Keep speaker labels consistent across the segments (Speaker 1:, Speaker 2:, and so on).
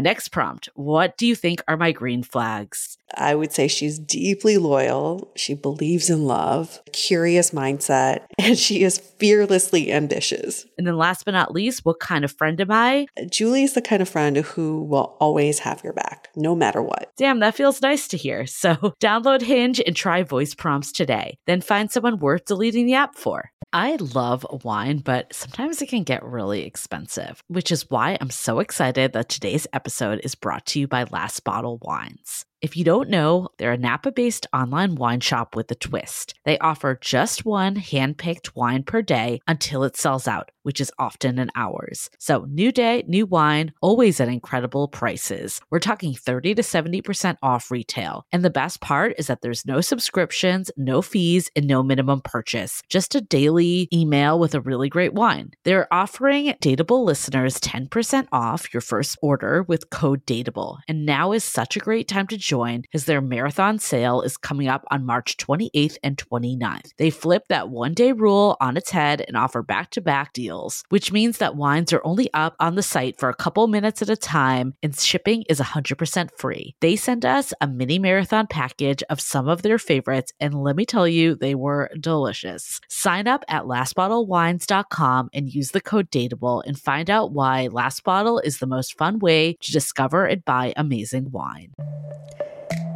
Speaker 1: next prompt What do you think are my green flags?
Speaker 2: I would say she's deeply loyal. She believes in love, curious mindset, and she is fearlessly ambitious.
Speaker 1: And then last but not least, what kind of friend am I?
Speaker 2: Julie is the kind of friend who will always have your back, no matter what.
Speaker 1: Damn, that feels nice to hear. So download Hinge and try voice prompts today. Then find someone worth deleting the app for. I love wine, but sometimes it can get really expensive, which is why I'm so excited that today's episode is brought to you by Last Bottle Wines. If you don't know, they're a Napa based online wine shop with a twist. They offer just one hand picked wine per day until it sells out, which is often in hours. So, new day, new wine, always at incredible prices. We're talking 30 to 70% off retail. And the best part is that there's no subscriptions, no fees, and no minimum purchase, just a daily email with a really great wine. They're offering Dateable listeners 10% off your first order with code Dateable. And now is such a great time to join as their marathon sale is coming up on March 28th and 29th. They flip that one day rule on its head and offer back to back deals, which means that wines are only up on the site for a couple minutes at a time and shipping is 100% free. They sent us a mini marathon package of some of their favorites, and let me tell you, they were delicious. Sign up at lastbottlewines.com and use the code DATEABLE and find out why Last Bottle is the most fun way to discover and buy amazing wine.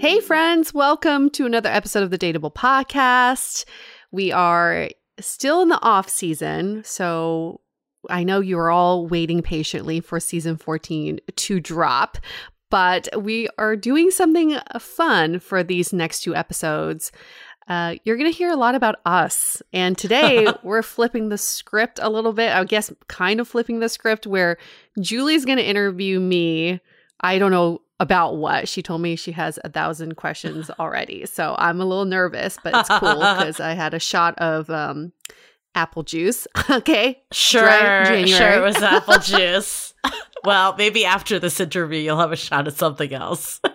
Speaker 3: Hey, friends, welcome to another episode of the Dateable Podcast. We are still in the off season, so I know you're all waiting patiently for season 14 to drop, but we are doing something fun for these next two episodes. Uh, you're going to hear a lot about us. And today we're flipping the script a little bit. I guess kind of flipping the script where Julie's going to interview me. I don't know about what she told me she has a thousand questions already. So i'm a little nervous but it's cool because i had a shot of um, apple juice okay?
Speaker 1: Sure sure it was apple juice well maybe after this interview you'll have a shot at something else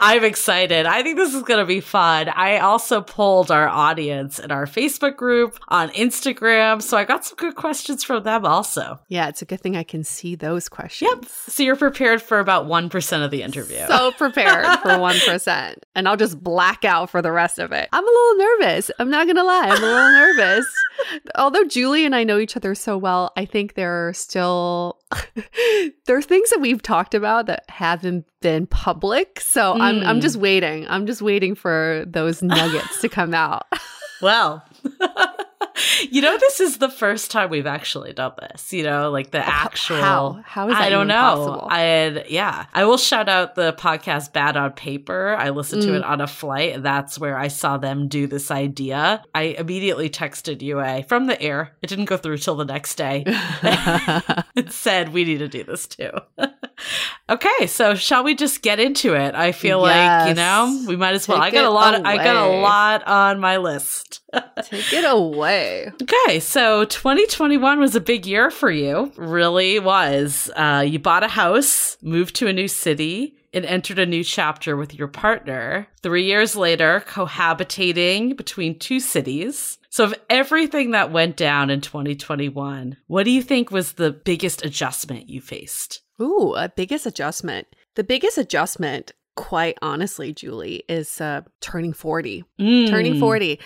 Speaker 1: I'm excited. I think this is going to be fun. I also polled our audience in our Facebook group on Instagram. So I got some good questions from them also.
Speaker 3: Yeah, it's a good thing I can see those questions.
Speaker 1: Yep. So you're prepared for about 1% of the interview.
Speaker 3: So prepared for 1%. And I'll just black out for the rest of it. I'm a little nervous. I'm not going to lie. I'm a little nervous. Although Julie and I know each other so well, I think there are still there are things that we've talked about that haven't been public. So mm. I'm I'm hmm. just waiting. I'm just waiting for those nuggets to come out.
Speaker 1: well, you know, this is the first time we've actually done this. You know, like the actual.
Speaker 3: How? How is that?
Speaker 1: I don't know.
Speaker 3: Possible?
Speaker 1: I yeah. I will shout out the podcast Bad on Paper. I listened mm. to it mm. on a flight, that's where I saw them do this idea. I immediately texted Yue from the air. It didn't go through till the next day. it said we need to do this too. Okay, so shall we just get into it? I feel like, you know, we might as well.
Speaker 3: Take
Speaker 1: I got a lot of, I got a lot on my list.
Speaker 3: Take it away.
Speaker 1: Okay, so 2021 was a big year for you. Really was. Uh, you bought a house, moved to a new city, and entered a new chapter with your partner. Three years later, cohabitating between two cities. So, of everything that went down in 2021, what do you think was the biggest adjustment you faced?
Speaker 3: Ooh, a biggest adjustment. The biggest adjustment, quite honestly, Julie, is uh, turning 40. Turning
Speaker 1: Mm.
Speaker 3: 40.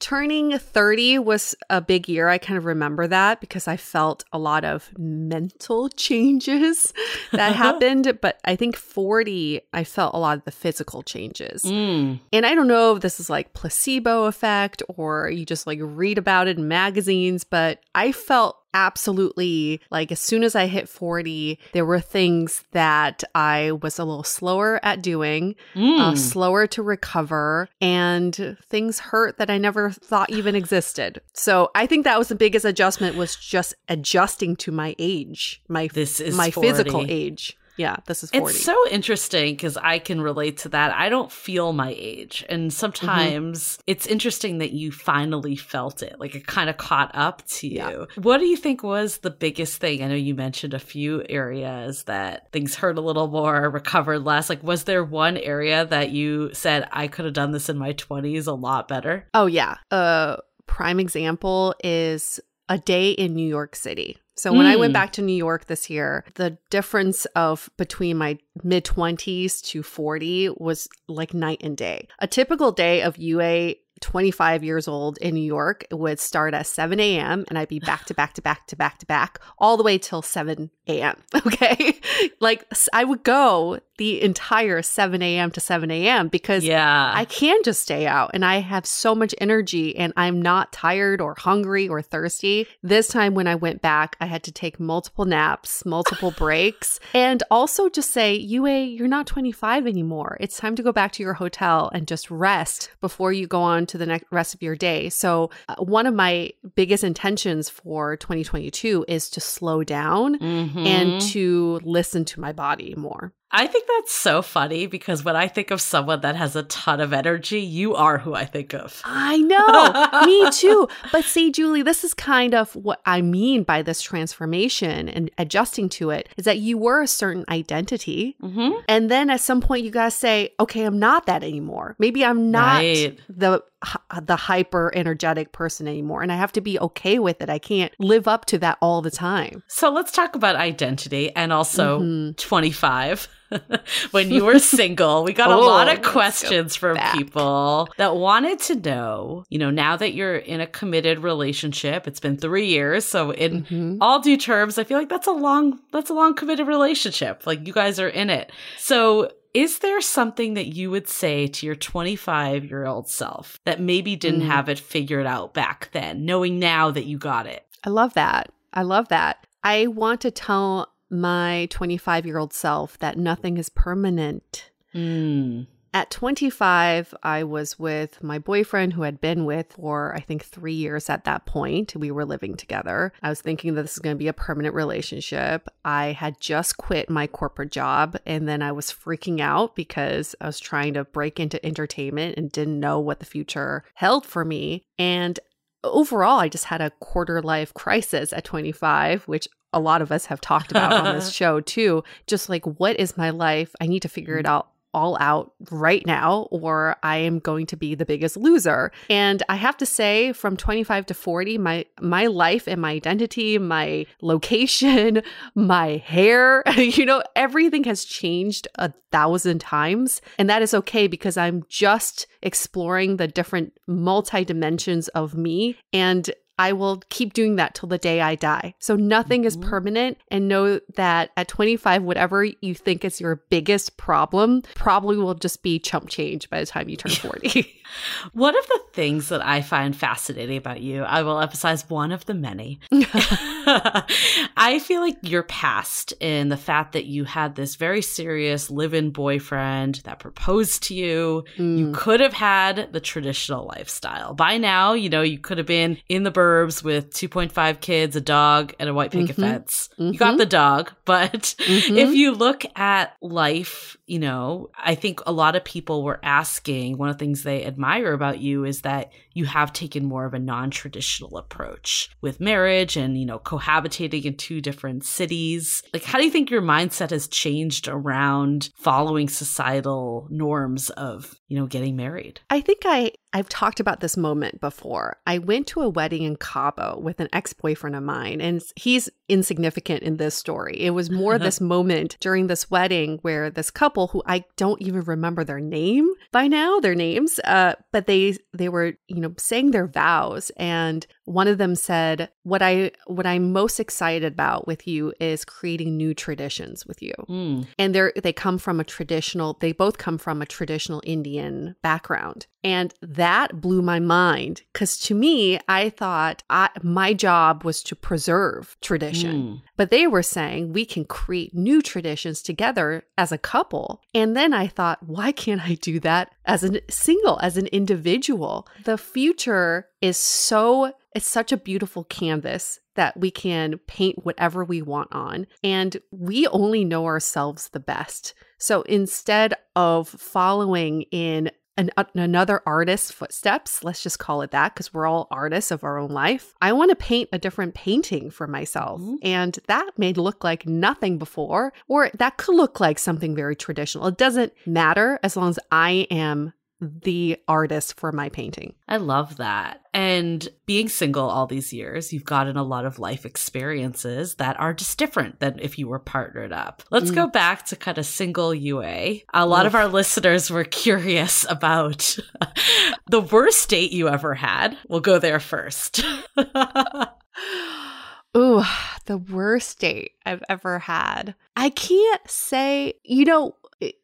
Speaker 3: Turning 30 was a big year. I kind of remember that because I felt a lot of mental changes that happened. But I think 40, I felt a lot of the physical changes.
Speaker 1: Mm.
Speaker 3: And I don't know if this is like placebo effect or you just like read about it in magazines, but I felt absolutely like as soon as I hit 40, there were things that I was a little slower at doing, uh,
Speaker 1: Mm.
Speaker 3: slower to recover, and things hurt that I never thought even existed. So I think that was the biggest adjustment was just adjusting to my age, my
Speaker 1: This is
Speaker 3: my physical age. Yeah, this is 40.
Speaker 1: It's so interesting because I can relate to that. I don't feel my age. And mm-hmm. sometimes it's interesting that you finally felt it, like it kind of caught up to you.
Speaker 3: Yeah.
Speaker 1: What do you think was the biggest thing? I know you mentioned a few areas that things hurt a little more, recovered less. Like, was there one area that you said, I could have done this in my 20s a lot better?
Speaker 3: Oh yeah. A prime example is a day in New York City. So when I went
Speaker 1: Mm.
Speaker 3: back to New York this year, the difference of between my mid 20s to 40 was like night and day. A typical day of Yue 25 years old in New York would start at 7 a.m. and I'd be back to back to back to back to back all the way till 7 a.m. Okay. like I would go the entire 7 a.m. to 7 a.m. because
Speaker 1: Yeah.
Speaker 3: I can just stay out and I have so much energy and I'm not tired or hungry or thirsty. This time when I went back, I had to take multiple naps, multiple breaks, and also just say, Yue, you're not 25 anymore. It's time to go back to your hotel and just rest before you go on to the next rest of your day. So, uh, one of my biggest intentions for 2022 is to slow down
Speaker 1: Mhm.
Speaker 3: and to listen to my body more.
Speaker 1: I think that's so funny because when I think of someone that has a ton of energy, you are who I think of.
Speaker 3: I know. Me too. But see, Julie, this is kind of what I mean by this transformation and adjusting to it is that you were a certain identity.
Speaker 1: Mm-hmm.
Speaker 3: And then at some point you guys say, okay, I'm not that anymore. Maybe I'm not
Speaker 1: Right.
Speaker 3: the the hyper energetic person anymore. And I have to be okay with it. I can't live up to that all the time.
Speaker 1: So let's talk about identity and also
Speaker 3: Mhm.
Speaker 1: 25. when you were single, we got a
Speaker 3: Oh,
Speaker 1: lot of questions from
Speaker 3: back.
Speaker 1: people that wanted to know, you know, now that you're in a committed relationship, it's been 3 years, so in
Speaker 3: Mhm.
Speaker 1: all due terms, I feel like that's a long that's a long committed relationship. Like you guys are in it. So is there something that you would say to your 25 year old self that maybe didn't
Speaker 3: Mm.
Speaker 1: have it figured out back then, knowing now that you got it?
Speaker 3: I love that. I love that. I want to tell my 25 year old self that nothing is permanent.
Speaker 1: Mm.
Speaker 3: At 25, I was with my boyfriend who had been with for, I think, three years at that point. We were living together. I was thinking that this is going to be a permanent relationship. I had just quit my corporate job and then I was freaking out because I was trying to break into entertainment and didn't know what the future held for me. And overall, I just had a quarter life crisis at 25, which a lot of us have talked about on this show too. Just like, what is my life? I need to figure it mm. out all out right now or I am going to be the biggest loser. And I have to say from 25 to 40 my my life and my identity, my location, my hair, you know, everything has changed a thousand times and that is okay because I'm just exploring the different multi dimensions of me and I will keep doing that till the day I die. So nothing is
Speaker 1: Mhm.
Speaker 3: permanent. And know that at 25, whatever you think is your biggest problem probably will just be chump change by the time you turn 40.
Speaker 1: One of the things that I find fascinating about you, I will emphasize one of the many. I feel like your past and the fact that you had this very serious live in boyfriend that proposed to you. You
Speaker 3: Mm.
Speaker 1: could have had the traditional lifestyle. By now, you know, you could have been in the burbs with 2.5 kids, a dog, and a white picket
Speaker 3: Mhm.
Speaker 1: fence. You got the dog, but
Speaker 3: Mhm.
Speaker 1: if you look at life, you know, I think a lot of people were asking one of the things they admire about you is that you have taken more of a non traditional approach with marriage and, you know, cohabitating in two different cities. Like, how do you think your mindset has changed around following societal norms of, you know, getting married?
Speaker 3: I think I I've talked about this moment before. I went to a wedding in Cabo with an ex-boyfriend of mine and he's insignificant in this story. It was more this moment during this wedding where this couple who I don't even remember their name by now, their names, uh but they they were, you know, saying their vows and one of them said, "What I what I'm most excited about with you is creating new traditions with you."
Speaker 1: Mm.
Speaker 3: and they're they come from a traditional they both come from a traditional indian background and that blew my mind because to me i thought I, my job was to preserve tradition
Speaker 1: Mm.
Speaker 3: but they were saying we can create new traditions together as a couple and then i thought why can't i do that as a single as an individual the future is so it's such a beautiful canvas that we can paint whatever we want on and we only know ourselves the best. So instead of following in an, another artist's footsteps let's just call it that because we're all artists of our own life i want to paint a different painting for myself.
Speaker 1: Mhm.
Speaker 3: and that may look like nothing before or that could look like something very traditional. It doesn't matter as long as i am the artist for my painting
Speaker 1: I love that. And being single all these years, you've gotten a lot of life experiences that are just different than if you were partnered up. Let's
Speaker 3: Mm.
Speaker 1: go back to kind of single Yue. A lot of our listeners were curious about the worst date you ever had. We'll go there first.
Speaker 3: Ooh, the worst date I've ever had. I can't say, you know,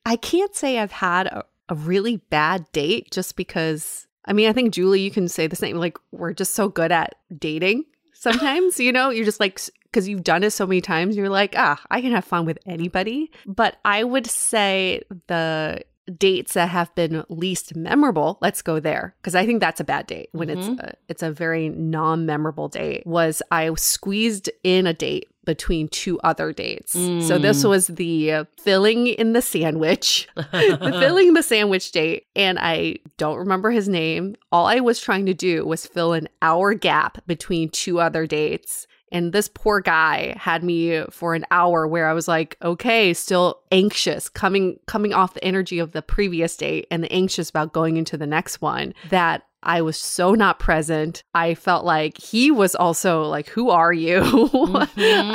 Speaker 3: I can't say I've had a, a really bad date just because, I mean, I think Julie, you can say the same. Like, we're just so good at dating sometimes, you know, you're just like, because you've done it so many times, you're like, ah, I can have fun with anybody. But I would say the dates that have been least memorable let's go there. Because i think that's a bad date when it's a, it's a very non-memorable date was i squeezed in a date between two other dates. So this
Speaker 1: Mm.
Speaker 3: was the filling in the sandwich the filling the sandwich date and i don't remember his name. All i was trying to do was fill an hour gap between two other dates and this poor guy had me for an hour where I was like, okay, still anxious, coming coming off the energy of the previous date and the anxious about going into the next one that I was so not present. I felt like he was also like, Who are you? I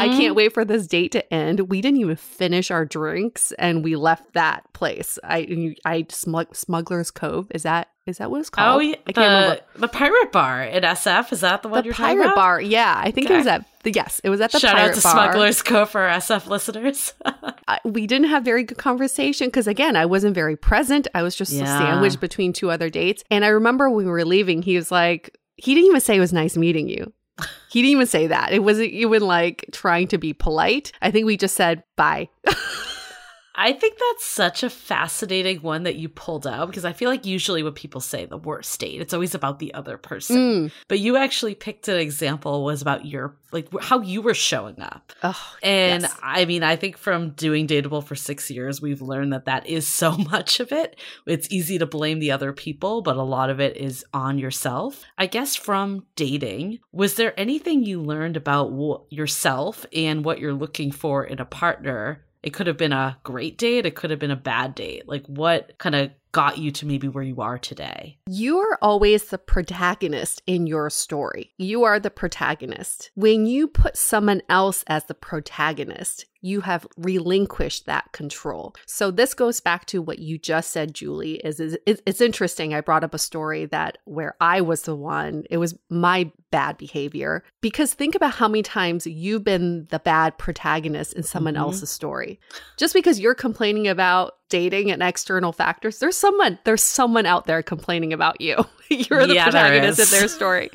Speaker 1: Mhm.
Speaker 3: can't wait for this date to end. We didn't even finish our drinks and we left that place. I I smug, Smuggler's Cove. Is that is that what it's called?
Speaker 1: Oh, yeah,
Speaker 3: I can't remember.
Speaker 1: the, the pirate bar in SF. Is that the one
Speaker 3: The
Speaker 1: you're talking
Speaker 3: pirate
Speaker 1: about?
Speaker 3: bar. Yeah, I think it was at the yes, it was at the
Speaker 1: Shout
Speaker 3: pirate
Speaker 1: out to
Speaker 3: bar.
Speaker 1: Smuggler's Cove for our SF listeners.
Speaker 3: I, we didn't have very good conversation because again i wasn't very present i was just
Speaker 1: Yeah.
Speaker 3: sandwiched between two other dates and i remember when we were leaving he was like he didn't even say it was nice meeting you he didn't even say that it wasn't even like trying to be polite i think we just said bye
Speaker 1: I think that's such a fascinating one that you pulled out because I feel like usually when people say the worst date, it's always about the other person.
Speaker 3: Mm.
Speaker 1: But you actually picked an example was about your like how you were showing up.
Speaker 3: Ugh,
Speaker 1: And
Speaker 3: yes.
Speaker 1: I mean, I think from doing Dateable for six years, we've learned that that is so much of it. It's easy to blame the other people, but a lot of it is on yourself. I guess from dating, was there anything you learned about yourself and what you're looking for in a partner? It could have been a great date, it could have been a bad date. Like, what kind of got you to maybe where you are today?
Speaker 3: You're always the protagonist in your story. You are the protagonist. When you put someone else as the protagonist, you have relinquished that control. So this goes back to what you just said, Julie. Is, is it's, it's interesting. I brought up a story that where I was the one. It was my bad behavior because think about how many times you've been the bad protagonist in someone
Speaker 1: Mhm.
Speaker 3: else's story. Just because you're complaining about dating and external factors, there's someone there's someone out there complaining about you. You're the
Speaker 1: Yeah,
Speaker 3: protagonist
Speaker 1: is.
Speaker 3: their story.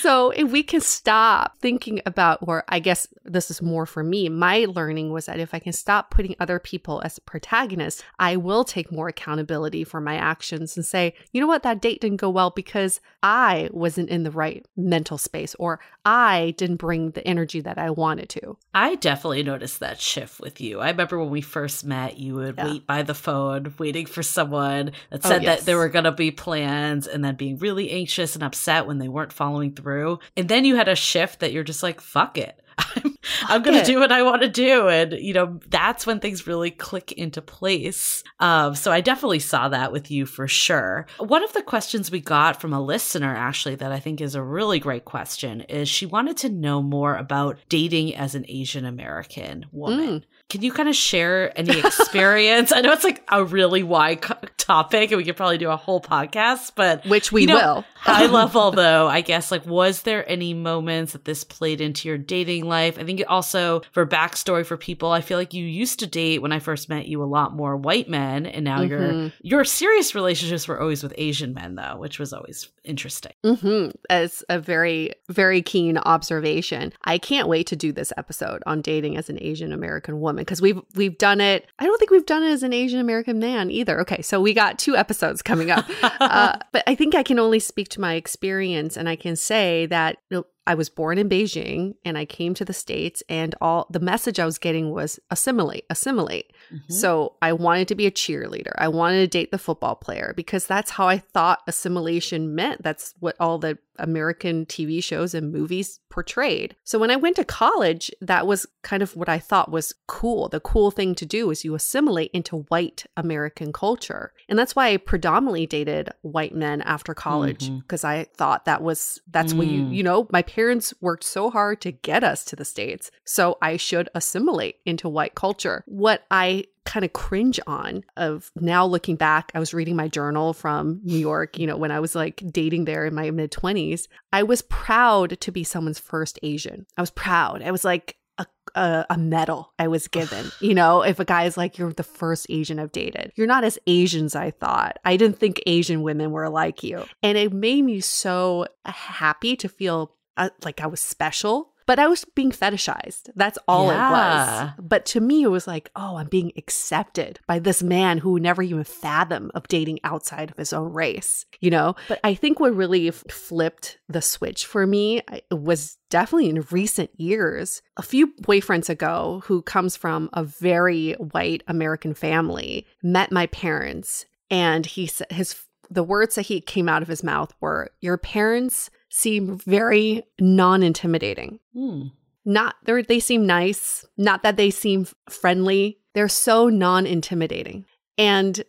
Speaker 3: so if we can stop thinking about, or I guess this is more for me, my learning was that if I can stop putting other people as protagonists, I will take more accountability for my actions and say, you know what, that date didn't go well because I wasn't in the right mental space or I didn't bring the energy that I wanted to.
Speaker 1: I definitely noticed that shift with you. I remember when we first met, you would
Speaker 3: Yeah.
Speaker 1: wait by the phone, waiting for someone that
Speaker 3: Oh,
Speaker 1: said
Speaker 3: yes.
Speaker 1: that there were going to be plans and then being really anxious and upset when they weren't following through. And then you had a shift that you're just like, fuck it. I'm, I'm going to do what I want to do. And, you know, that's when things really click into place. Um, so I definitely saw that with you for sure. One of the questions we got from a listener, actually, that I think is a really great question is she wanted to know more about dating as an Asian American woman. Can you kind of share any experience? I know it's like a really wide co- topic and we could probably do a whole podcast, but
Speaker 3: Which we
Speaker 1: You know,
Speaker 3: will.
Speaker 1: high level though, I guess like was there any moments that this played into your dating life? I think it also for backstory for people, I feel like you used to date when I first met you a lot more white men and now your
Speaker 3: Mhm.
Speaker 1: your serious relationships were always with Asian men though, which was always interesting.
Speaker 3: hmm As a very, very keen observation. I can't wait to do this episode on dating as an Asian American woman because we've we've done it. I don't think we've done it as an Asian American man either. Okay, so we got two episodes coming up. uh, but I think I can only speak to my experience, and I can say that you know, I was born in Beijing and I came to the States, and all the message I was getting was assimilate, assimilate.
Speaker 1: Mhm.
Speaker 3: So I wanted to be a cheerleader. I wanted to date the football player because that's how I thought assimilation meant. That's what all the American TV shows and movies portrayed. So when I went to college, that was kind of what I thought was cool. The cool thing to do is you assimilate into white American culture. And that's why I predominantly dated white men after college because I thought that was that's what you
Speaker 1: Mm.
Speaker 3: you know, my parents worked so hard to get us to the states. So I should assimilate into white culture. What I kind of cringe on of now looking back i was reading my journal from new york you know when i was like dating there in my mid 20s i was proud to be someone's first asian. I was proud. I was like a, a, a medal i was given. You know if a guy is like you're the first asian i've dated. You're not as asian as i thought. I didn't think asian women were like you. And it made me so happy to feel uh, like i was special but I was being fetishized. That's all
Speaker 1: Yeah.
Speaker 3: it was. But to me, it was like, oh, I'm being accepted by this man who never even fathomed of dating outside of his own race, you know? But I think what really f- flipped the switch for me was definitely in recent years. A few boyfriends ago, who comes from a very white American family, met my parents, and he said his the words that he came out of his mouth were, "Your parents." Seem very non intimidating
Speaker 1: Hmm.
Speaker 3: not they they seem nice. Not that they seem friendly. They're so non-intimidating. And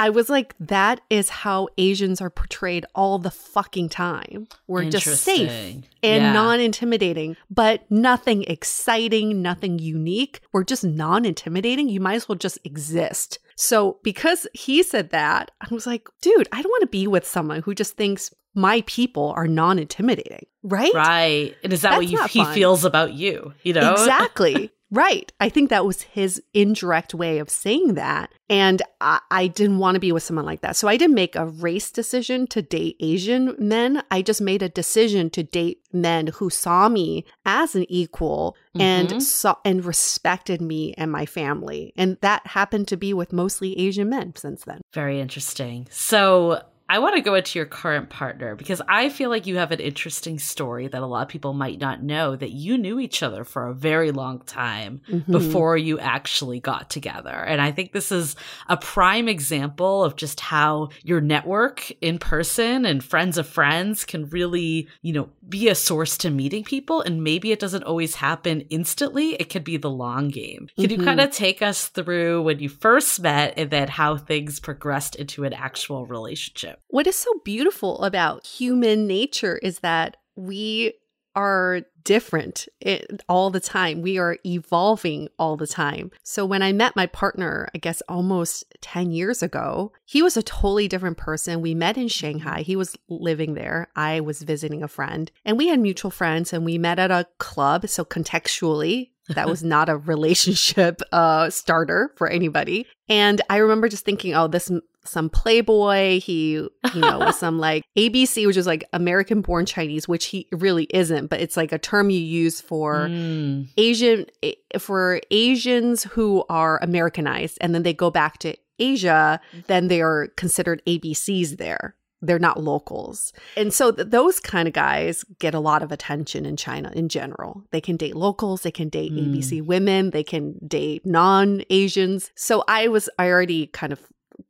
Speaker 3: i was like that is how asians are portrayed all the fucking time. We're just safe and
Speaker 1: Yeah.
Speaker 3: non-intimidating but nothing exciting nothing unique. We're just non-intimidating. You might as well just exist. So because he said that i was like dude i don't want to be with someone who just thinks my people are non-intimidating right
Speaker 1: Right. And is that what you, he
Speaker 3: fun.
Speaker 1: feels about you? You know?
Speaker 3: Exactly. right. I think that was his indirect way of saying that. And I, I didn't want to be with someone like that. So I didn't make a race decision to date Asian men. I just made a decision to date men who saw me as an equal
Speaker 1: Mhm.
Speaker 3: and saw and respected me and my family. And that happened to be with mostly Asian men since then.
Speaker 1: Very interesting. So I want to go into your current partner because I feel like you have an interesting story that a lot of people might not know that you knew each other for a very long time
Speaker 3: Mhm.
Speaker 1: before you actually got together. And I think this is a prime example of just how your network in person and friends of friends can really, you know, be a source to meeting people. And maybe it doesn't always happen instantly. It could be the long game. Can you
Speaker 3: Mhm.
Speaker 1: kind of take us through when you first met and then how things progressed into an actual relationship?
Speaker 3: What is so beautiful about human nature is that we are different it, all the time. We are evolving all the time. So when I met my partner, I guess almost 10 years ago, he was a totally different person. We met in Shanghai. He was living there. I was visiting a friend, and we had mutual friends and we met at a club. So contextually, That was not a relationship uh, starter for anybody. And I remember just thinking, oh, this some playboy he you know was some like abc which is like american born chinese which he really isn't but it's like a term you use for
Speaker 1: Mm.
Speaker 3: asian eh, for asians who are americanized and then they go back to asia then they are considered abcs there they're not locals and so th- those kind of guys get a lot of attention in china in general they can date locals they can date
Speaker 1: Mm.
Speaker 3: abc women they can date non-asians so i was i already kind of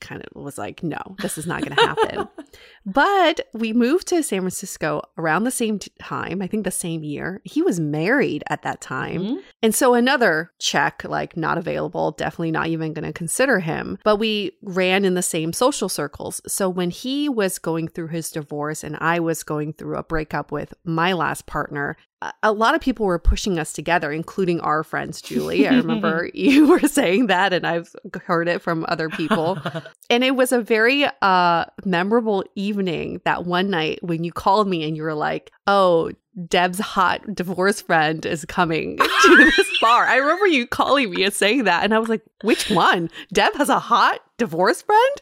Speaker 3: kind of was like no this is not going to happen but we moved to san francisco around the same time i think the same year he was married at that time
Speaker 1: Mhm.
Speaker 3: and so another check, like not available, definitely not even going to consider him. But we ran in the same social circles. So when he was going through his divorce and I was going through a breakup with my last partner, a- lot of people were pushing us together, including our friends, Julie. I remember you were saying that, and I've heard it from other people. And it was a very uh memorable evening that one night when you called me and you were like, "Oh, Deb's hot divorce friend is coming to this bar." I remember you calling me and saying that, and I was like, "Which one? Deb has a hot divorce friend?"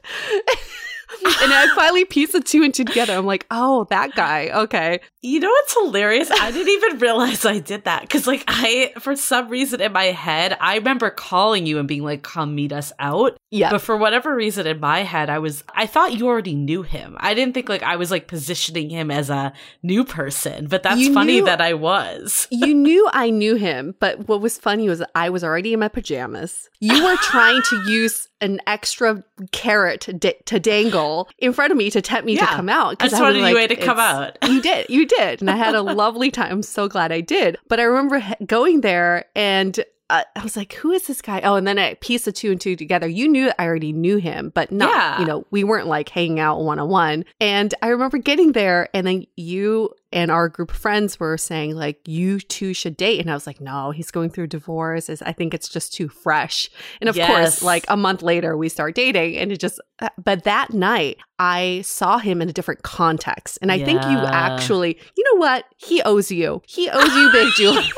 Speaker 3: And I finally pieced the two and two together. I'm like, "Oh, that guy. Okay."
Speaker 1: You know what's hilarious? I didn't even realize I did that because, like, I, for some reason in my head, I remember calling you and being like, come meet us out.
Speaker 3: Yeah.
Speaker 1: But for whatever reason in my head, I was, I thought you already knew him. I didn't think like I was like positioning him as a new person, but that's
Speaker 3: You
Speaker 1: funny
Speaker 3: knew-
Speaker 1: that I was.
Speaker 3: you knew I knew him, but what was funny was I was already in my pajamas. You were trying to use an extra carrot to, to dangle in front of me to tempt me to come out.
Speaker 1: I just
Speaker 3: was
Speaker 1: wanted you
Speaker 3: like,
Speaker 1: to come out.
Speaker 3: You did, you did, and I had a lovely time. I'm so glad I did. But I remember going there and. Uh, I was like, "Who is this guy?" Oh, and then I pieced the two and two together. You knew I already knew him, but not,
Speaker 1: Yeah.
Speaker 3: you know, we weren't like hanging out one on one. And I remember getting there, and then you and our group of friends were saying like, "You two should date," and I was like, "No, he's going through divorce. Is I think it's just too fresh." And of
Speaker 1: Yes.
Speaker 3: course, like a month later, we start dating, and it just. uh, But that night, I saw him in a different context, and I think you actually, you know what? He owes you. He owes you, Big Julie.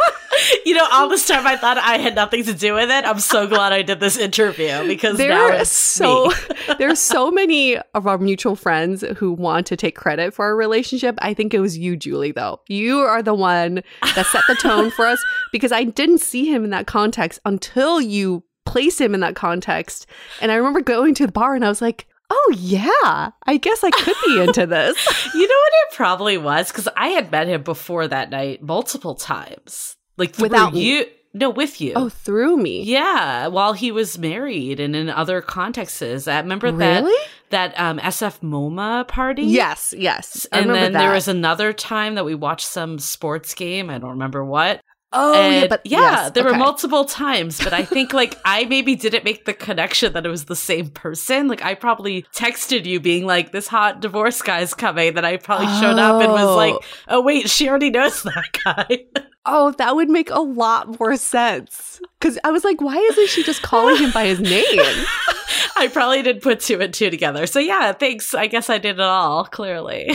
Speaker 1: you know, all this time I thought I had nothing to do with it. I'm so glad I did this interview because now
Speaker 3: there are
Speaker 1: it's
Speaker 3: so there's so many of our mutual friends who want to take credit for our relationship. I think it was you, Julie, though. You are the one that set the tone for us because I didn't see him in that context until you placed him in that context. And I remember going to the bar and I was like, oh yeah, I guess I could be into this.
Speaker 1: You know what it probably was? Because I had met him before that night multiple times. Like
Speaker 3: Without
Speaker 1: you. No, with you.
Speaker 3: oh, through me.
Speaker 1: Yeah, while he was married and in other contexts. I remember that
Speaker 3: Really?
Speaker 1: that um, SF MoMA party.
Speaker 3: Yes, yes. I
Speaker 1: And then
Speaker 3: that.
Speaker 1: there was another time that we watched some sports game. I don't remember what.
Speaker 3: oh yeah, but
Speaker 1: yeah,
Speaker 3: yes,
Speaker 1: there were multiple times, but I think like I maybe didn't make the connection that it was the same person. Like I probably texted you being like, "This hot divorce guy's coming." Then I probably showed up and was like,
Speaker 3: Oh.
Speaker 1: "Oh wait, she already knows that guy."
Speaker 3: Oh, that would make a lot more sense. Because I was like, why isn't she just calling him by his name?
Speaker 1: I probably did put two and two together. So yeah, thanks. I guess I did it all. Clearly,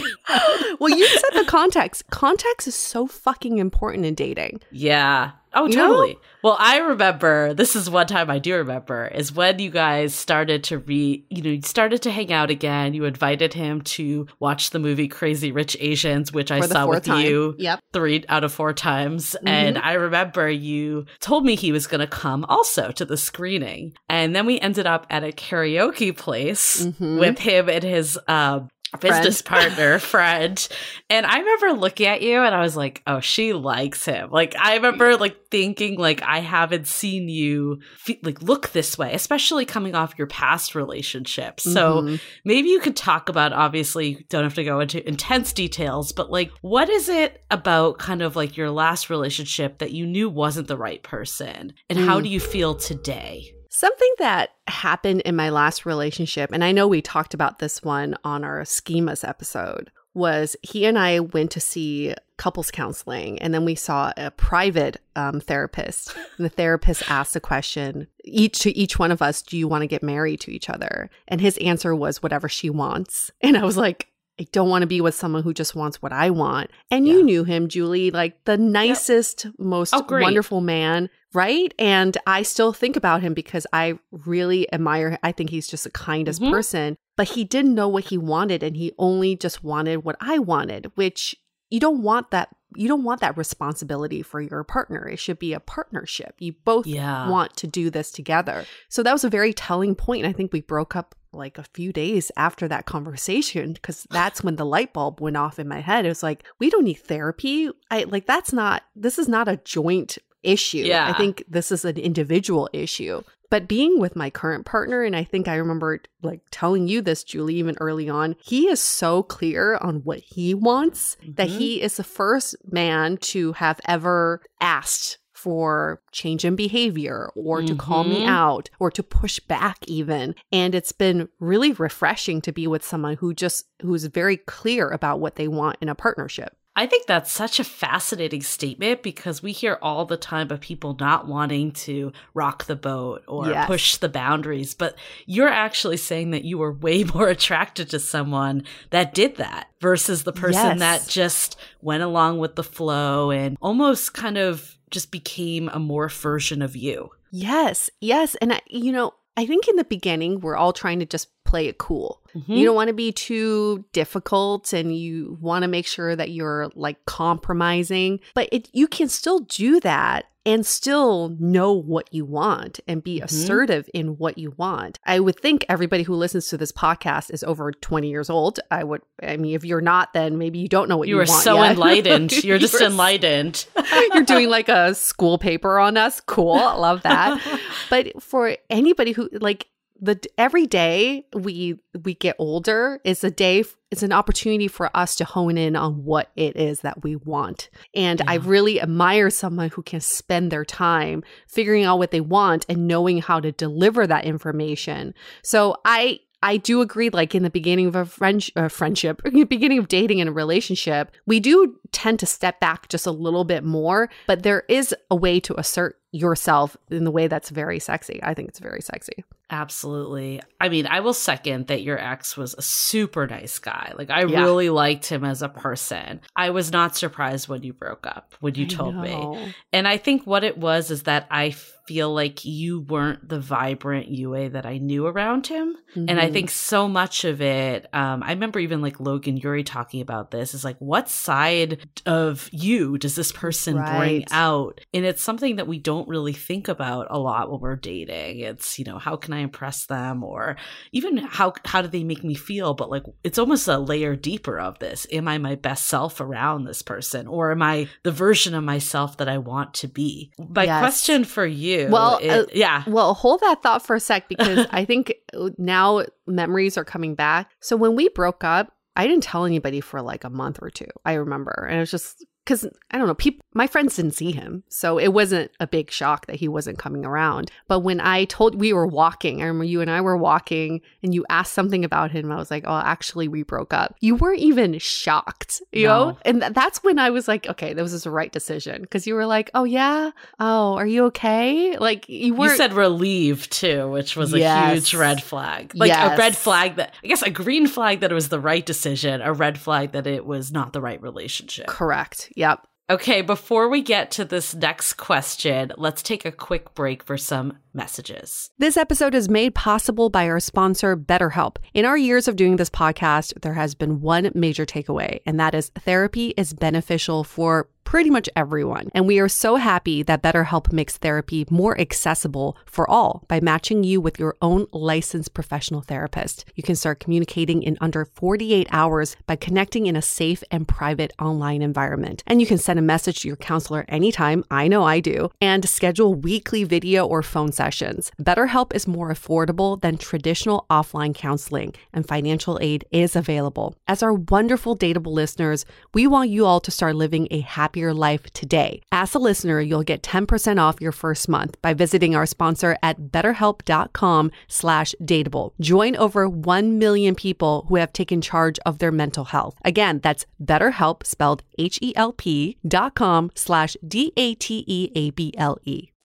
Speaker 3: well, you said the context. Context is so fucking important in dating.
Speaker 1: yeah. Oh,
Speaker 3: You know?
Speaker 1: totally. Well, I remember this is one time I do remember is when you guys started to re, you know, you started to hang out again. You invited him to watch the movie Crazy Rich Asians, which I
Speaker 3: for the
Speaker 1: saw with
Speaker 3: time.
Speaker 1: you
Speaker 3: Yep.
Speaker 1: three out of four times.
Speaker 3: Mm-hmm.
Speaker 1: And I remember you told me he was going to come also to the screening. And then we ended up at a karaoke place
Speaker 3: Mhm.
Speaker 1: with him and his um, business partner, friend. And I remember looking at you and I was like, oh, she likes him. Like, I remember like thinking, like, I haven't seen you fe- like look this way, especially coming off your past relationship. So,
Speaker 3: Mhm.
Speaker 1: maybe you could talk about obviously you don't have to go into intense details but like what is it about kind of like your last relationship that you knew wasn't the right person and how
Speaker 3: Mm.
Speaker 1: do you feel today
Speaker 3: Something that happened in my last relationship, and I know we talked about this one on our schemas episode, was he and I went to see couples counseling, and then we saw a private um, therapist. And the therapist asked the question each to each one of us, "Do you want to get married to each other?" And his answer was, "Whatever she wants." And I was like. I don't want to be with someone who just wants what I want. And you knew him, Julie, like the nicest, most
Speaker 1: Oh,
Speaker 3: wonderful man, right? And I still think about him because I really admire him. I think he's just the kindest
Speaker 1: Mhm.
Speaker 3: person. But he didn't know what he wanted and he only just wanted what I wanted, which you don't want that you don't want that responsibility for your partner. It should be a partnership. You both
Speaker 1: Yeah.
Speaker 3: want to do this together. So that was a very telling point. I think we broke up like a few days after that conversation because that's when the light bulb went off in my head. It was like, we don't need therapy. I like that's not this is not a joint issue.
Speaker 1: Yeah.
Speaker 3: I think this is an individual issue. But being with my current partner, and I think I remember like telling you this, Julie, even early on, he is so clear on what he wants that
Speaker 1: Mhm.
Speaker 3: he is the first man to have ever asked for change in behavior or to call me out or to push back even and it's been really refreshing to be with someone who just who's very clear about what they want in a partnership
Speaker 1: I think that's such a fascinating statement because we hear all the time of people not wanting to rock the boat or
Speaker 3: Yes.
Speaker 1: push the boundaries. But you're actually saying that you were way more attracted to someone that did that versus the person
Speaker 3: Yes.
Speaker 1: that just went along with the flow and almost kind of just became a morph version of you.
Speaker 3: yes yes and I, you know i think in the beginning we're all trying to just play it cool
Speaker 1: Mm-hmm.
Speaker 3: You don't want to be too difficult and you want to make sure that you're like compromising, but it, you can still do that and still know what you want and be
Speaker 1: Mhm.
Speaker 3: assertive in what you want. I would think everybody who listens to this podcast is over 20 years old. I would I mean if you're not then maybe you don't know what you,
Speaker 1: you
Speaker 3: want
Speaker 1: so
Speaker 3: yet.
Speaker 1: enlightened. You're just
Speaker 3: You're-
Speaker 1: enlightened.
Speaker 3: You're doing like a school paper on us. Cool. I love that but for anybody who like the every day we we get older is a day it's an opportunity for us to hone in on what it is that we want. And i really admire someone who can spend their time figuring out what they want and knowing how to deliver that information. So i I do agree, like in the beginning of a friend, uh, friendship, beginning of dating in a relationship, we do tend to step back just a little bit more, but there is a way to assert yourself in the way that's very sexy. I think it's very sexy.
Speaker 1: Absolutely. I mean, I will second that your ex was a super nice guy. Like, I
Speaker 3: Yeah.
Speaker 1: really liked him as a person. I was not surprised when you broke up, when you
Speaker 3: I
Speaker 1: told me. And I think what it was is that I feel like you weren't the vibrant Yue that I knew around him. And I
Speaker 3: Mhm.
Speaker 1: think so much of it, um, I remember even like Logan Ury talking about this is like, what side of you does this person bring out? And it's something that we don't really think about a lot when we're dating. It's, you know, how can I impress them or even how, how do they make me feel? But like, it's almost a layer deeper of this. Am I my best self around this person or am I the version of myself that I want to be? My
Speaker 3: Yes.
Speaker 1: question for you.
Speaker 3: Well,
Speaker 1: is-
Speaker 3: uh,
Speaker 1: yeah.
Speaker 3: Well, hold that thought for a sec because I think now memories are coming back. So when we broke up, I didn't tell anybody for like a month or two. I remember. And it was just because I don't know, people, my friends didn't see him. So it wasn't a big shock that he wasn't coming around. But when I told we were walking, I remember you and I were walking and you asked something about him. I was like, oh, actually, we broke up. You weren't even shocked, you
Speaker 1: No.
Speaker 3: know? And th- that's when I was like, okay, this was the right decision. Because you were like, oh, yeah. Oh, are you okay? Like you were
Speaker 1: You said relieved too, which was a huge red flag. Like a red flag that, I guess, a green flag that it was the right decision, a red flag that it was not the right relationship.
Speaker 3: correct. Yep.
Speaker 1: Okay, before we get to this next question, let's take a quick break for some messages.
Speaker 3: This episode is made possible by our sponsor, BetterHelp. In our years of doing this podcast, there has been one major takeaway, and that is therapy is beneficial for pretty much everyone. And we are so happy that BetterHelp makes therapy more accessible for all by matching you with your own licensed professional therapist. You can start communicating in under 48 hours by connecting in a safe and private online environment. And you can send a message to your counselor anytime. I know I do. And schedule weekly video or phone sessions. BetterHelp is more affordable than traditional offline counseling, and financial aid is available. As our wonderful Dateable listeners, we want you all to start living a happier life today. As a listener, you'll get 10% off your first month by visiting our sponsor at betterhelp.com slash dateable. Join over 1 million people who have taken charge of their mental health. Again, that's betterhelp spelled H-E-L-P dot com slash D-A-T-E-A-B-L-E.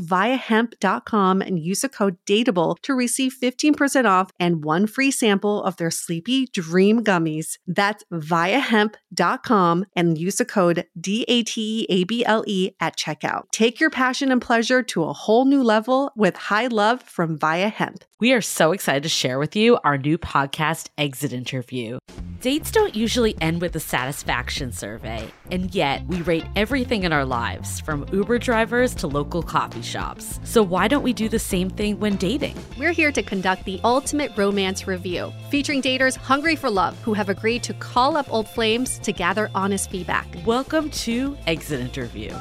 Speaker 3: viiahemp.com and use the code DATEABLE to receive 15% off and one free sample of their Sleepy Dream gummies. That's viiahemp.com and use the code D A T E A B L E at checkout. Take your passion and pleasure to a whole new level with High Love from VIIA Hemp.
Speaker 1: We are so excited to share with you our new podcast, Exit Interview. Dates don't usually end with a satisfaction survey, and yet we rate everything in our lives, from Uber drivers to local coffee shops. So why don't we do the same thing when dating?
Speaker 3: We're here to conduct the ultimate romance review, featuring daters hungry for love who have agreed to call up old flames to gather honest feedback.
Speaker 1: Welcome to Exit Interview.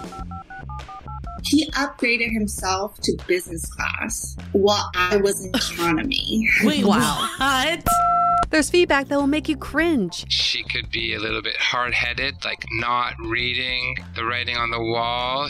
Speaker 4: He upgraded himself to business class while I was in economy.
Speaker 1: Wait, wow. What?
Speaker 3: There's feedback that will make you cringe.
Speaker 5: She could be a little bit hard headed, like not reading the writing on the wall.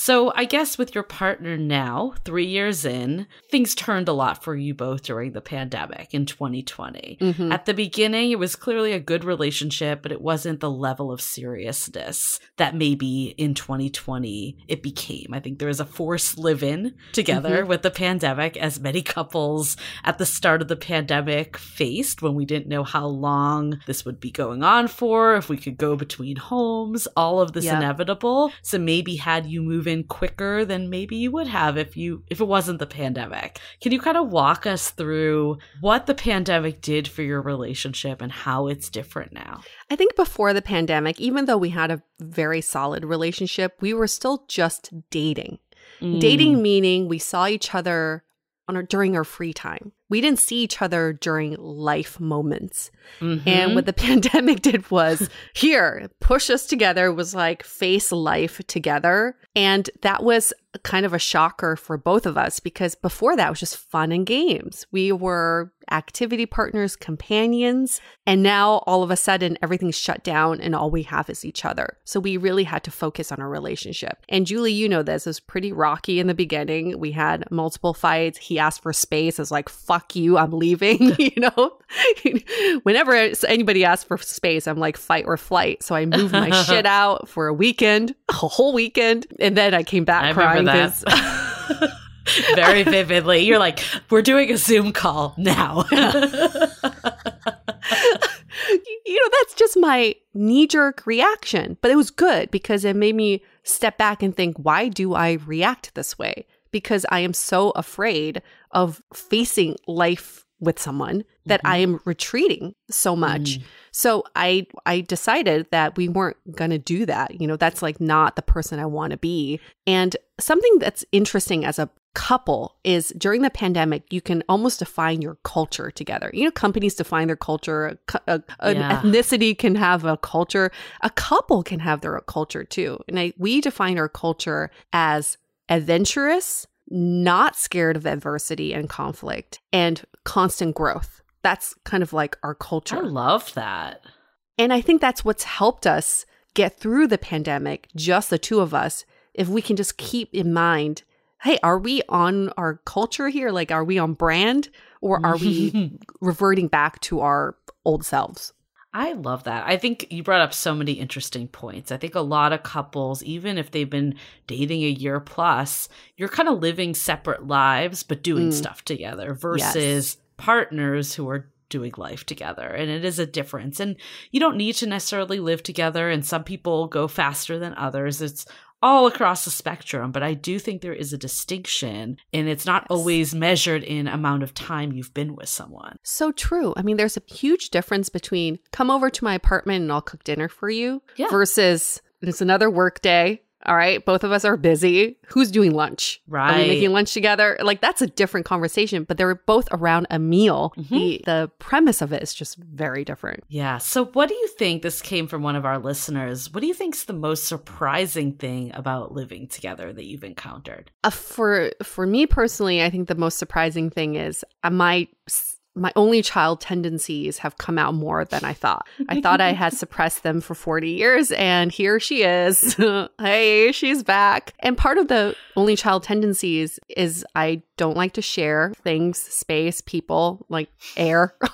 Speaker 1: So, I guess with your partner now, three years in, things turned a lot for you both during the pandemic in 2020.
Speaker 3: Mhm.
Speaker 1: At the beginning, it was clearly a good relationship, but it wasn't the level of seriousness that maybe in 2020 it became. I think there was a forced live in together with the pandemic, as many couples at the start of the pandemic faced when we didn't know how long this would be going on for, if we could go between homes, all of this
Speaker 3: Yep.
Speaker 1: inevitable. So maybe had you move in quicker than maybe you would have if you if it wasn't the pandemic. Can you kind of walk us through what the pandemic did for your relationship and how it's different now?
Speaker 3: I think before the pandemic, even though we had a very solid relationship, we were still just dating.
Speaker 1: Mm.
Speaker 3: Dating meaning we saw each other on our, during our free time. We didn't see each other during life moments.
Speaker 1: Mhm.
Speaker 3: And what the pandemic did was here, push us together, was like face life together. And that was kind of a shocker for both of us because before that was just fun and games. We were activity partners, companions. And now all of a sudden everything's shut down and all we have is each other. So we really had to focus on our relationship. And Julie, you know this, it was pretty rocky in the beginning. We had multiple fights. He asked for space. I was like, fuck you, I'm leaving. you know? Whenever anybody asks for space, I'm like, fight or flight. So I moved my shit out for a weekend, a whole weekend. And then I came back
Speaker 1: I
Speaker 3: crying
Speaker 1: remember
Speaker 3: 'cause-
Speaker 1: that. Very vividly. You're like, we're doing a Zoom call now.
Speaker 3: you know, that's just my knee jerk reaction. But it was good because it made me step back and think, why do I react this way? Because I am so afraid of facing life with someone that I mm-hmm. am retreating so much. Mm. So I I decided that we weren't going to do that. You know, that's like not the person I want to be. And something that's interesting as a couple is during the pandemic you can almost define your culture together. You know, companies define their culture, a, a- an
Speaker 1: Yeah.
Speaker 3: ethnicity can have a culture, a couple can have their culture too. And I, we define our culture as adventurous, not scared of adversity and conflict, and constant growth. That's kind of like our culture.
Speaker 1: I love that.
Speaker 3: And I think that's what's helped us get through the pandemic, just the two of us, if we can just keep in mind hey, are we on our culture here? Like, are we on brand or are we reverting back to our old selves?
Speaker 1: I love that. I think you brought up so many interesting points. I think a lot of couples, even if they've been dating a year plus, you're kind of living separate lives, but doing
Speaker 3: Mm.
Speaker 1: stuff together versus
Speaker 3: Yes.
Speaker 1: partners who are doing life together. And it is a difference. And you don't need to necessarily live together. And some people go faster than others. It's all across the spectrum, but I do think there is a distinction and it's not
Speaker 3: Yes.
Speaker 1: always measured in amount of time you've been with someone.
Speaker 3: So true. I mean, there's a huge difference between come over to my apartment and I'll cook dinner for you
Speaker 1: Yeah.
Speaker 3: versus it's another work day. All right. Both of us are busy. Who's doing lunch?
Speaker 1: Right.
Speaker 3: Are we making lunch together? Like that's a different conversation, but they're both around a meal.
Speaker 1: Mhm.
Speaker 3: The the premise of it is just very different.
Speaker 1: Yeah. So, what do you think? This came from one of our listeners. What do you think's the most surprising thing about living together that you've encountered?
Speaker 3: Uh, for for me personally, I think the most surprising thing is uh, my my only child tendencies have come out more than I thought. I thought I had suppressed them for 40 years and here she is. hey, she's back. And part of the only child tendencies is I don't like to share things, space, people, like air.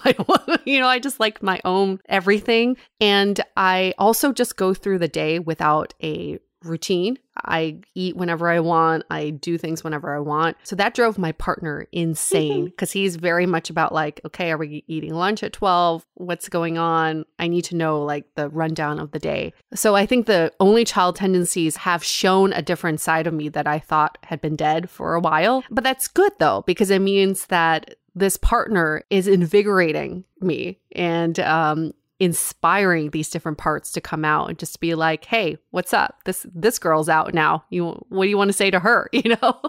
Speaker 3: You know, I just like my own everything and I also just go through the day without a routine. I eat whenever I want. I do things whenever I want. So that drove my partner insane because he's very much about like, okay, are we eating lunch at 12? What's going on? I need to know like the rundown of the day. So I think the only child tendencies have shown a different side of me that I thought had been dead for a while. But that's good though, because it means that this partner is invigorating me and um inspiring these different parts to come out and just be like, "Hey, what's up? This this girl's out now. You what do you want to say to her?" You know?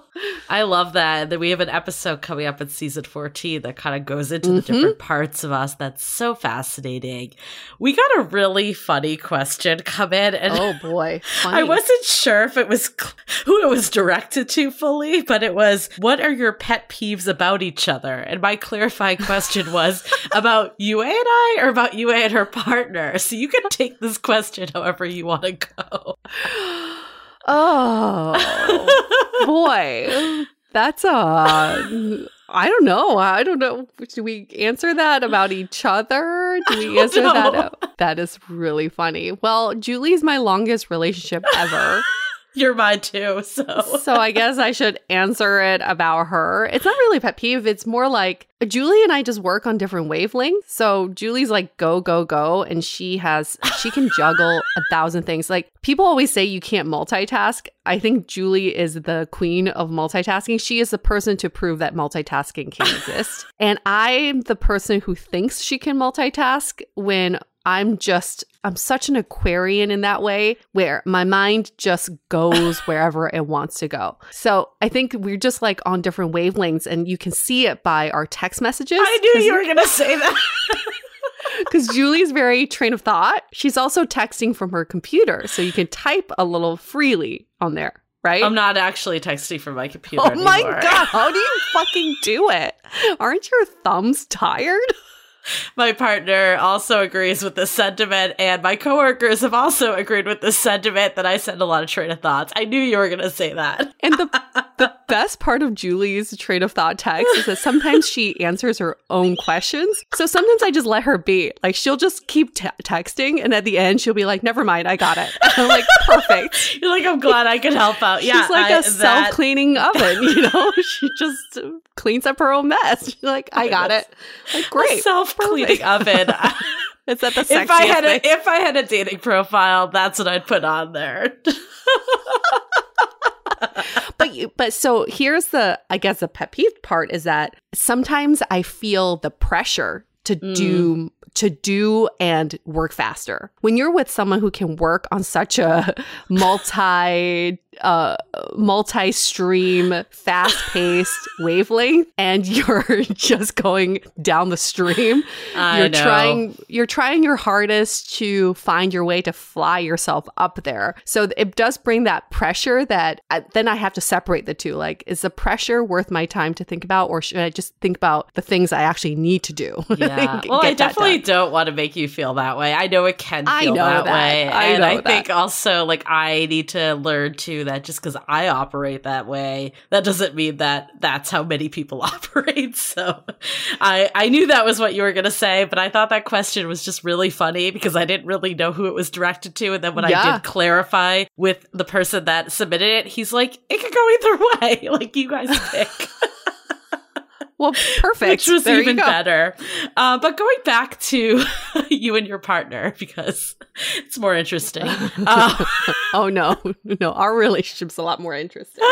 Speaker 1: I love that. That we have an episode coming up in season 14 that kind of goes into the
Speaker 3: Mhm.
Speaker 1: different parts of us. That's so fascinating. We got a really funny question come in, and
Speaker 3: oh boy,
Speaker 1: I wasn't sure if it was cl- who it was directed to fully, but it was, What are your pet peeves about each other? And my clarifying question was about Yue and I or about Yue and her partner. So you can take this question however you want to go.
Speaker 3: Oh boy, that's a. I don't know. I don't know. Do we answer that about each other? Do we answer that?
Speaker 1: know.
Speaker 3: That is really funny. Well, Julie's my longest relationship ever.
Speaker 1: You're mine too. So,
Speaker 3: so I guess I should answer it about her. It's not really a pet peeve. It's more like Julie and I just work on different wavelengths. So Julie's like go go go, and she has she can juggle a thousand things. Like people always say you can't multitask. I think Julie is the queen of multitasking. She is the person to prove that multitasking can exist, and I'm the person who thinks she can multitask when I'm just, I'm such an Aquarian in that way where my mind just goes wherever it wants to go. So I think we're just like on different wavelengths and you can see it by our text messages.
Speaker 1: I knew you were going to say that.
Speaker 3: Because Julie's very train of thought. She's also texting from her computer. So you can type a little freely on there, right?
Speaker 1: I'm not actually texting from my computer.
Speaker 3: Oh my. God. How do you fucking do it? Aren't your thumbs tired?
Speaker 1: My partner also agrees with this sentiment, and my coworkers have also agreed with this sentiment that I send a lot of train of thoughts. I knew you were going to say that.
Speaker 3: And the the best part of Julie's train of thought text is that sometimes she answers her own questions. So sometimes I just let her be. Like she'll just keep te- texting, and at the end she'll be like, "Never mind, I got it." I'm like, "Perfect."
Speaker 1: You're like, I'm glad I could help out. Yeah,
Speaker 3: She's like
Speaker 1: a
Speaker 3: a self cleaning oven, you know. she just cleans up her own mess. She's like, "I got it." Like, great.
Speaker 1: self cleaning oven.
Speaker 3: Is that the sexiest
Speaker 1: if I had
Speaker 3: thing?
Speaker 1: a if I had a dating profile, that's what I'd put on there.
Speaker 3: but you, but so here's the I guess the pet peeve part is that sometimes I feel the pressure to
Speaker 1: Mm.
Speaker 3: do to do and work faster. When you're with someone who can work on such a multi uh multi-stream fast-paced wavelength and you're just going down the stream
Speaker 1: I
Speaker 3: you're
Speaker 1: know.
Speaker 3: trying you're trying your hardest to find your way to fly yourself up there so it does bring that pressure that uh, then i have to separate the two like is the pressure worth my time to think about or should i just think about the things i actually need to do
Speaker 1: Yeah. Well, I definitely don't want to make you feel that way. I know it can feel
Speaker 3: I know
Speaker 1: that,
Speaker 3: that.
Speaker 1: way.
Speaker 3: I
Speaker 1: and I
Speaker 3: that.
Speaker 1: think also like I need to learn to that just because I operate that way, that doesn't mean that that's how many people operate. So I, I knew that was what you were going to say, but I thought that question was just really funny because I didn't really know who it was directed to. And then when
Speaker 3: Yeah.
Speaker 1: I did clarify with the person that submitted it, he's like, it could go either way. like, you guys pick.
Speaker 3: Well, perfect.
Speaker 1: Which was
Speaker 3: There
Speaker 1: even better. Uh, but going back to you and your partner, because it's more interesting. Uh,
Speaker 3: Oh no, no, our relationship's a lot more interesting.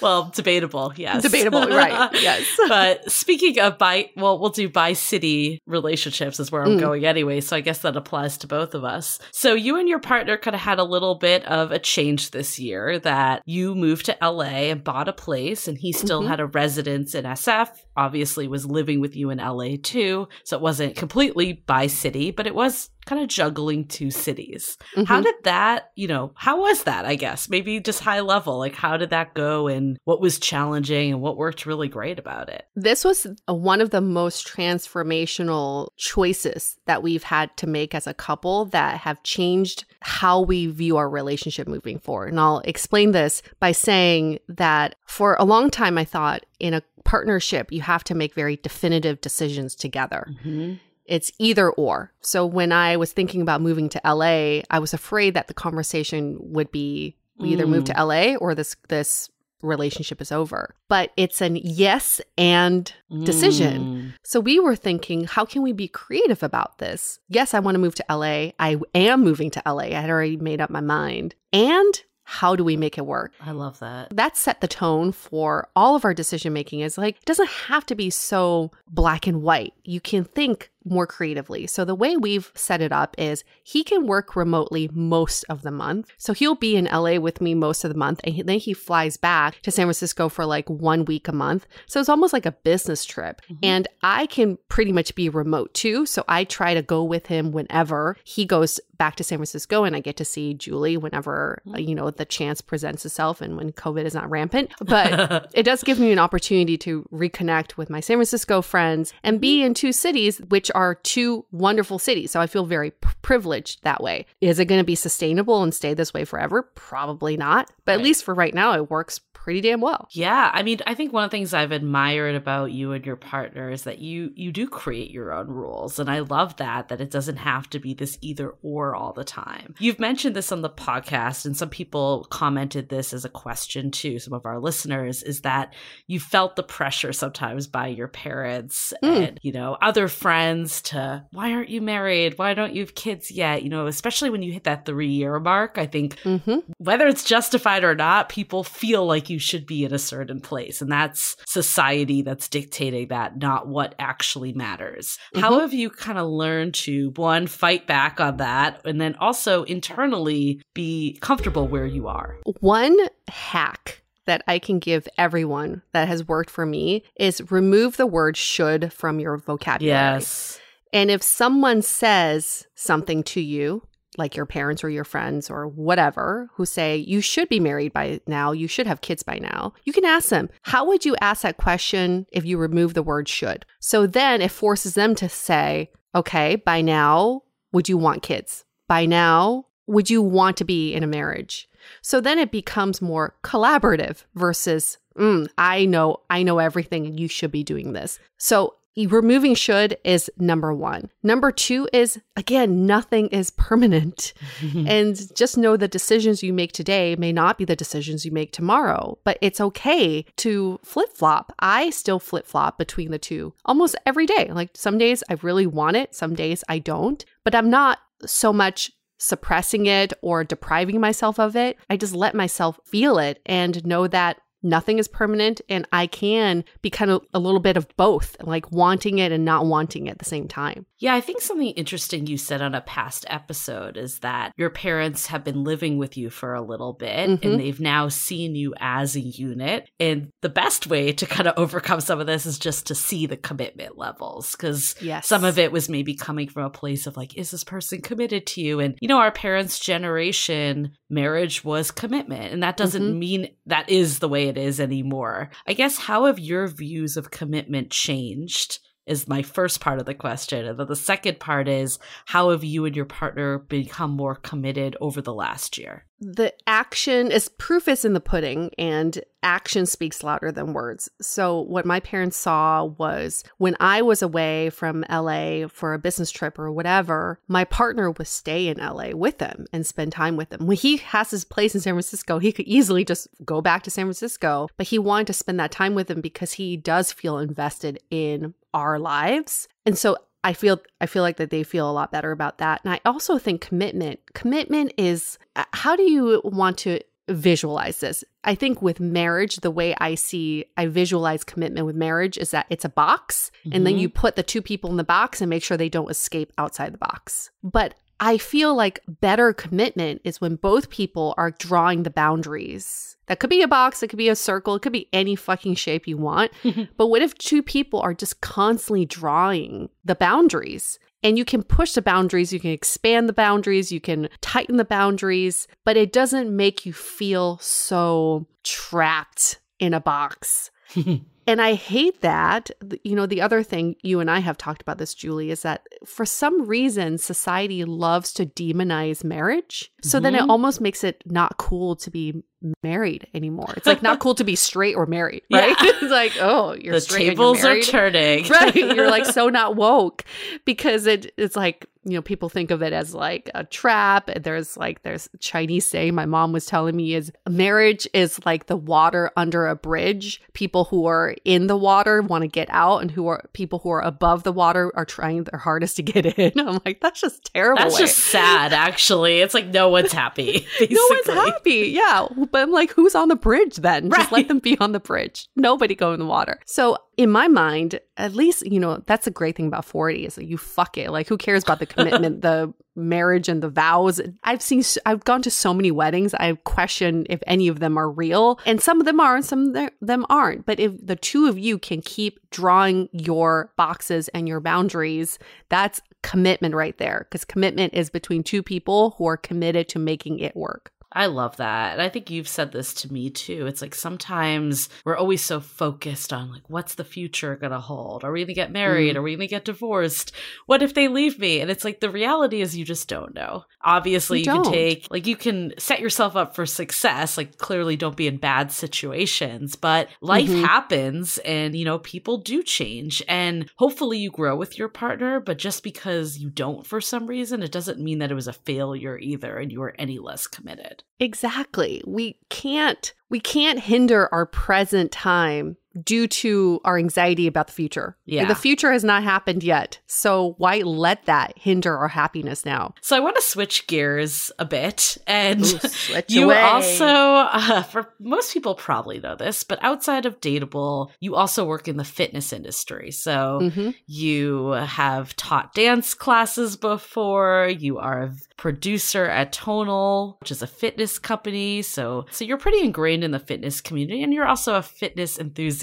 Speaker 1: Well, debatable, yes.
Speaker 3: Debatable, right? Yes.
Speaker 1: but speaking of by, well, we'll do by city relationships is where I'm
Speaker 3: Mm.
Speaker 1: going anyway. So I guess that applies to both of us. So you and your partner kind of had a little bit of a change this year that you moved to LA and bought a place, and he still
Speaker 3: Mhm.
Speaker 1: had a residence in SF. Obviously, was living with you in LA too. So it wasn't completely by city, but it was kind of juggling two cities. How
Speaker 3: Mhm.
Speaker 1: did that, you know, how was that, I guess? Maybe just high level. Like, how did that go and what was challenging and what worked really great about it?
Speaker 3: This was one of the most transformational choices that we've had to make as a couple that have changed how we view our relationship moving forward. And I'll explain this by saying that for a long time, I thought in a partnership, you have to make very definitive decisions together.
Speaker 1: Mm-hmm.
Speaker 3: It's either or. So when I was thinking about moving to LA, I was afraid that the conversation would be we either move to LA or this this relationship is over. But it's an yes and decision.
Speaker 1: Mm.
Speaker 3: So we were thinking, how can we be creative about this? Yes, I want to move to LA. I am moving to LA. I had already made up my mind. And how do we make it work?
Speaker 1: I love that.
Speaker 3: That set the tone for all of our decision making. Is like, it doesn't have to be so black and white. You can think more creatively. So the way we've set it up is he can work remotely most of the month. So he'll be in LA with me most of the month and then he flies back to San Francisco for like 1 week a month. So it's almost like a business trip. And I can pretty much be remote too, so I try to go with him whenever he goes back to San Francisco and I get to see Julie whenever uh, you know the chance presents itself and when COVID is not rampant. But it does give me an opportunity to reconnect with my San Francisco friends and be in two cities, which are two wonderful cities. So I feel very p- privileged that way. Is it going to be sustainable and stay this way forever? Probably not. But at least for right now, it works pretty damn well.
Speaker 1: Yeah, I mean, I think one of the things I've admired about you and your partner is that you you do create your own rules, and I love that that it doesn't have to be this either or all the time. You've mentioned this on the podcast, and some people commented this as a question to Some of our listeners is that you felt the pressure sometimes by your parents
Speaker 3: Mm.
Speaker 1: and you know other friends to why aren't you married? Why don't you have kids yet? You know, especially when you hit that three year mark. I think
Speaker 3: hmm
Speaker 1: whether it's justified or not, people feel like you should be in a certain place. And that's society that's dictating that, not what actually matters. How
Speaker 3: Mhm.
Speaker 1: have you kind of learned to, one, fight back on that, and then also internally be comfortable where you are?
Speaker 3: One hack that I can give everyone that has worked for me is remove the word should from your vocabulary.
Speaker 1: Yes.
Speaker 3: And if someone says something to you, like your parents or your friends or whatever, who say you should be married by now, you should have kids by now, you can ask them, how would you ask that question if you remove the word should? So then it forces them to say, okay, by now, would you want kids? By now, would you want to be in a marriage? So then it becomes more collaborative versus, mm, I know, I know everything and you should be doing this. So removing should is number one. Number two is, again, nothing is permanent. and just know the decisions you make today may not be the decisions you make tomorrow, but it's okay to flip flop. I still flip flop between the two almost every day. Like some days I really want it, some days I don't, but I'm not so much suppressing it or depriving myself of it. I just let myself feel it and know that nothing is permanent and I can be kind of a little bit of both, like wanting it and not wanting it at the same time.
Speaker 1: Yeah, I think something interesting you said on a past episode is that your parents have been living with you for a little bit
Speaker 3: Mhm.
Speaker 1: and they've now seen you as a unit. And the best way to kind of overcome some of this is just to see the commitment levels because
Speaker 3: Yes.
Speaker 1: some of it was maybe coming from a place of like, is this person committed to you? And, you know, our parents' generation, marriage was commitment. And that doesn't
Speaker 3: Mhm.
Speaker 1: mean that is the way it is anymore. I guess, how have your views of commitment changed? Is my first part of the question. And then the second part is how have you and your partner become more committed over the last year?
Speaker 3: The action is proof is in the pudding and action speaks louder than words. So what my parents saw was when I was away from LA for a business trip or whatever, my partner would stay in LA with them and spend time with them. When he has his place in San Francisco, he could easily just go back to San Francisco, but he wanted to spend that time with them because he does feel invested in our lives. And so I feel I feel like that they feel a lot better about that. And I also think commitment. Commitment is uh, how do you want to visualize this? I think with marriage, the way I see I visualize commitment with marriage is that it's a box mm-hmm. and then you put the two people in the box and make sure they don't escape outside the box. But I feel like better commitment is when both people are drawing the boundaries. That could be a box, it could be a circle, it could be any fucking shape you want. Mhm. but what if two people are just constantly drawing the boundaries? And you can push the boundaries, you can expand the boundaries, you can tighten the boundaries, but it doesn't make you feel so trapped in a box. And I hate that. You know, the other thing you and I have talked about this, Julie, is that for some reason, society loves to demonize marriage. So mm-hmm. then it mm-hmm. almost makes it not cool to be married anymore. It's like not cool to be straight or married, right? Yeah. it's like, oh, you're
Speaker 1: the
Speaker 3: straight
Speaker 1: tables are turning,
Speaker 3: right? You're like so not woke because it it's like you know people think of it as like a trap. There's like there's Chinese saying my mom was telling me is marriage is like the water under a bridge. People who are in the water want to get out, and who are people who are above the water are trying their hardest to get in. I'm like, that's just terrible.
Speaker 1: That's way. just sad. Actually, it's like no one's happy. Basically.
Speaker 3: no one's happy. Yeah but I'm like, who's on the bridge then? Right. Just let them be on the bridge. Nobody go in the water. So in my mind, at least, you know, that's a great thing about 40 is that you fuck it. Like, who cares about the commitment, the marriage, and the vows? I've seen, I've gone to so many weddings. I question if any of them are real. And some of them are, and some of them aren't. But if the two of you can keep drawing your boxes and your boundaries, that's commitment right there. Because commitment is between two people who are committed to making it work.
Speaker 1: I love that. And I think you've said this to me too. It's like sometimes we're always so focused on like what's the future going to hold? Are we going to get married? Mm. Are we going to get divorced? What if they leave me? And it's like the reality is you just don't know. Obviously, you, you can take like you can set yourself up for success, like clearly don't be in bad situations, but life mm-hmm. happens and you know, people do change and hopefully you grow with your partner, but just because you don't for some reason, it doesn't mean that it was a failure either and you are any less committed.
Speaker 3: Exactly. We can't we can't hinder our present time due to our anxiety about the future. Yeah. The future has not happened yet. So why let that hinder our happiness now?
Speaker 1: So I want to switch gears a bit. And Ooh, you away. also, uh, for most people probably know this, but outside of Dateable, you also work in the fitness industry. So mm-hmm. you have taught dance classes before. You are a producer at Tonal, which is a fitness company. So, so you're pretty ingrained in the fitness community and you're also a fitness enthusiast.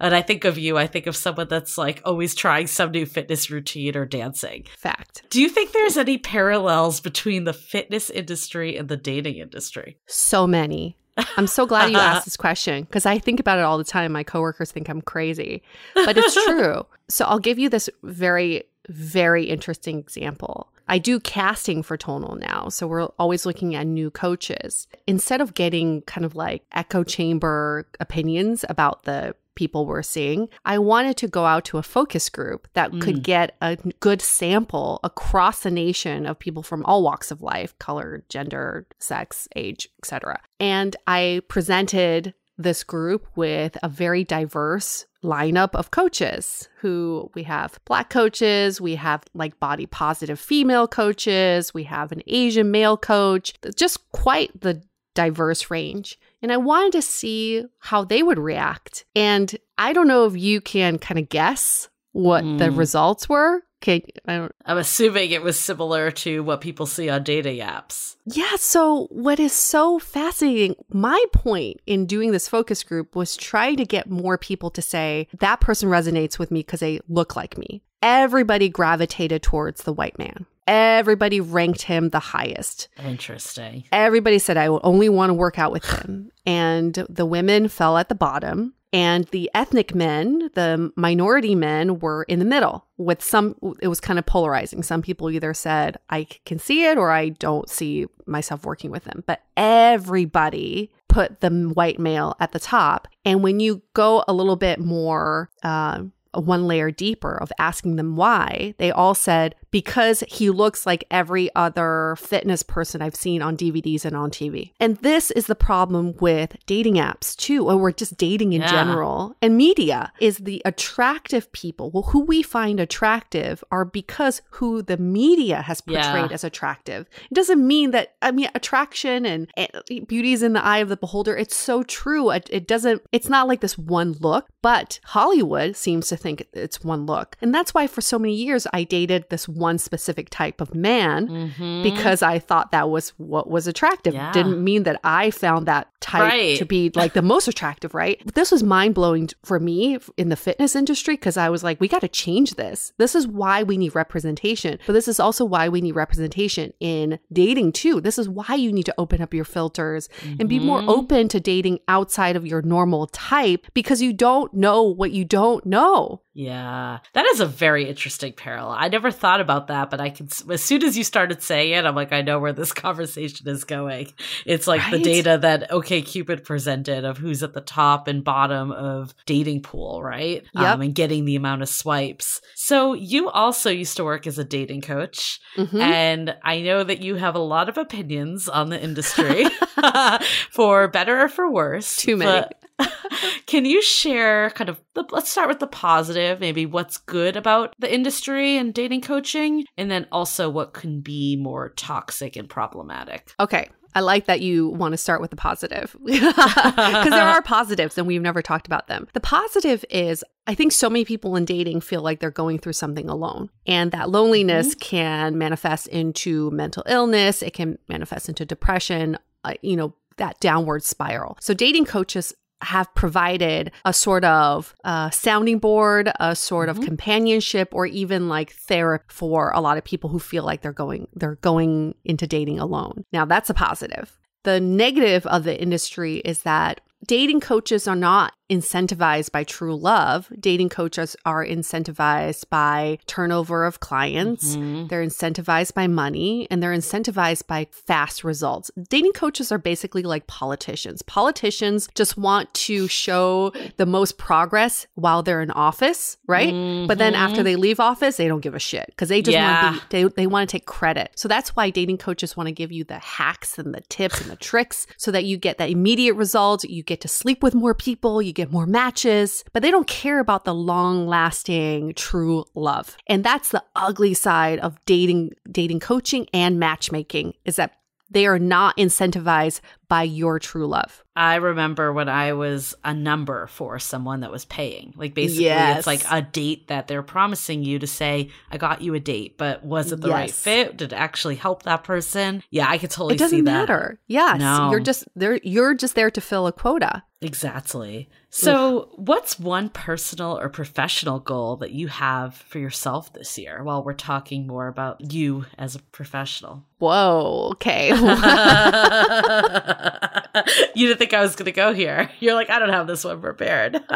Speaker 1: And I think of you, I think of someone that's like always trying some new fitness routine or dancing.
Speaker 3: Fact.
Speaker 1: Do you think there's any parallels between the fitness industry and the dating industry?
Speaker 3: So many. I'm so glad you asked this question because I think about it all the time. My coworkers think I'm crazy, but it's true. so I'll give you this very, very interesting example. I do casting for Tonal now. So we're always looking at new coaches. Instead of getting kind of like echo chamber opinions about the people we're seeing, I wanted to go out to a focus group that mm. could get a good sample across the nation of people from all walks of life, color, gender, sex, age, etc. And I presented this group with a very diverse lineup of coaches who we have black coaches, we have like body positive female coaches, we have an Asian male coach, just quite the diverse range. And I wanted to see how they would react. And I don't know if you can kind of guess what mm. the results were. Okay,
Speaker 1: I am assuming it was similar to what people see on dating apps.
Speaker 3: Yeah, so what is so fascinating, my point in doing this focus group was trying to get more people to say, that person resonates with me because they look like me. Everybody gravitated towards the white man. Everybody ranked him the highest.
Speaker 1: Interesting.
Speaker 3: Everybody said, I only want to work out with him. And the women fell at the bottom. And the ethnic men, the minority men, were in the middle. With some, it was kind of polarizing. Some people either said, I can see it or I don't see myself working with them. But everybody put the white male at the top. And when you go a little bit more, uh, one layer deeper of asking them why, they all said, because he looks like every other fitness person I've seen on DVDs and on TV. And this is the problem with dating apps too, or we're just dating in
Speaker 1: Yeah.
Speaker 3: general and media is the attractive people. Well, who we find attractive are because who the media has
Speaker 1: Yeah.
Speaker 3: portrayed as attractive. It doesn't mean that, I mean, attraction and, and beauty is in the eye of the beholder. It's so true. It, it doesn't, it's not like this one look, but Hollywood seems to think it's one look. And that's why for so many years I dated this one specific type of man
Speaker 1: Mhm.
Speaker 3: because I thought that was what was attractive.
Speaker 1: Yeah.
Speaker 3: Didn't mean that I found that type
Speaker 1: Right.
Speaker 3: to be like the most attractive, right? This was mind blowing for me in the fitness industry because I was like, we got to change this. This is why we need representation, but this is also why we need representation in dating too. This is why you need to open up your filters and be more
Speaker 1: Mhm.
Speaker 3: open to dating outside of your normal type because you don't know what you don't know.
Speaker 1: Yeah, that is a very interesting parallel. I never thought about that, but I can. As soon as you started saying it, I'm like, I know where this conversation is going. It's like the data that OkCupid presented of who's at the top and bottom of dating pool, right?
Speaker 3: Yep.
Speaker 1: Um, and getting the amount of swipes. So you also used to work as a dating coach,
Speaker 3: Mhm.
Speaker 1: and I know that you have a lot of opinions on the industry, for better or for worse.
Speaker 3: Too many.
Speaker 1: but- can you share kind of the, let's start with the positive, maybe what's good about the industry and dating coaching, and then also what can be more toxic and problematic?
Speaker 3: Okay. I like that you want to start with the positive because there are positives and we've never talked about them. The positive is I think so many people in dating feel like they're going through something alone, and that loneliness can manifest into mental illness, it can manifest into depression, uh, you know, that downward spiral. So, dating coaches have provided a sort of uh, sounding board, a sort of
Speaker 1: Mhm.
Speaker 3: companionship, or even like therapy for a lot of people who feel like they're going they're going into dating alone. Now that's a positive. The negative of the industry is that dating coaches are not incentivized by true love. Dating coaches are incentivized by turnover of clients.
Speaker 1: Mhm.
Speaker 3: They're incentivized by money and they're incentivized by fast results. Dating coaches are basically like politicians. Politicians just want to show the most progress while they're in office, right? But then after
Speaker 1: Mhm.
Speaker 3: they leave office, they don't give a shit because they just
Speaker 1: Yeah.
Speaker 3: want to they, they want to take credit. So that's why dating coaches want to give you the hacks and the tips and the tricks so that you get that immediate result. You get to sleep with more people, you get more matches, but they don't care about the long lasting true love. And that's the ugly side of dating, dating coaching and matchmaking is that they are not incentivized by your true love.
Speaker 1: I remember when I was a number for someone that was paying. Like basically
Speaker 3: Yes.
Speaker 1: it's like a date that they're promising you to say, I got you a date, but was it the right fit? Did it actually help that person? Yeah, I could totally
Speaker 3: it doesn't matter. Yes,
Speaker 1: No.
Speaker 3: you're just there. You're just there to fill a quota.
Speaker 1: Exactly. So, what's one personal or professional goal that you have for yourself this year while we're talking more about you as a professional?
Speaker 3: Whoa. Okay.
Speaker 1: you didn't think I was going to go here. You're like, I don't have this one prepared.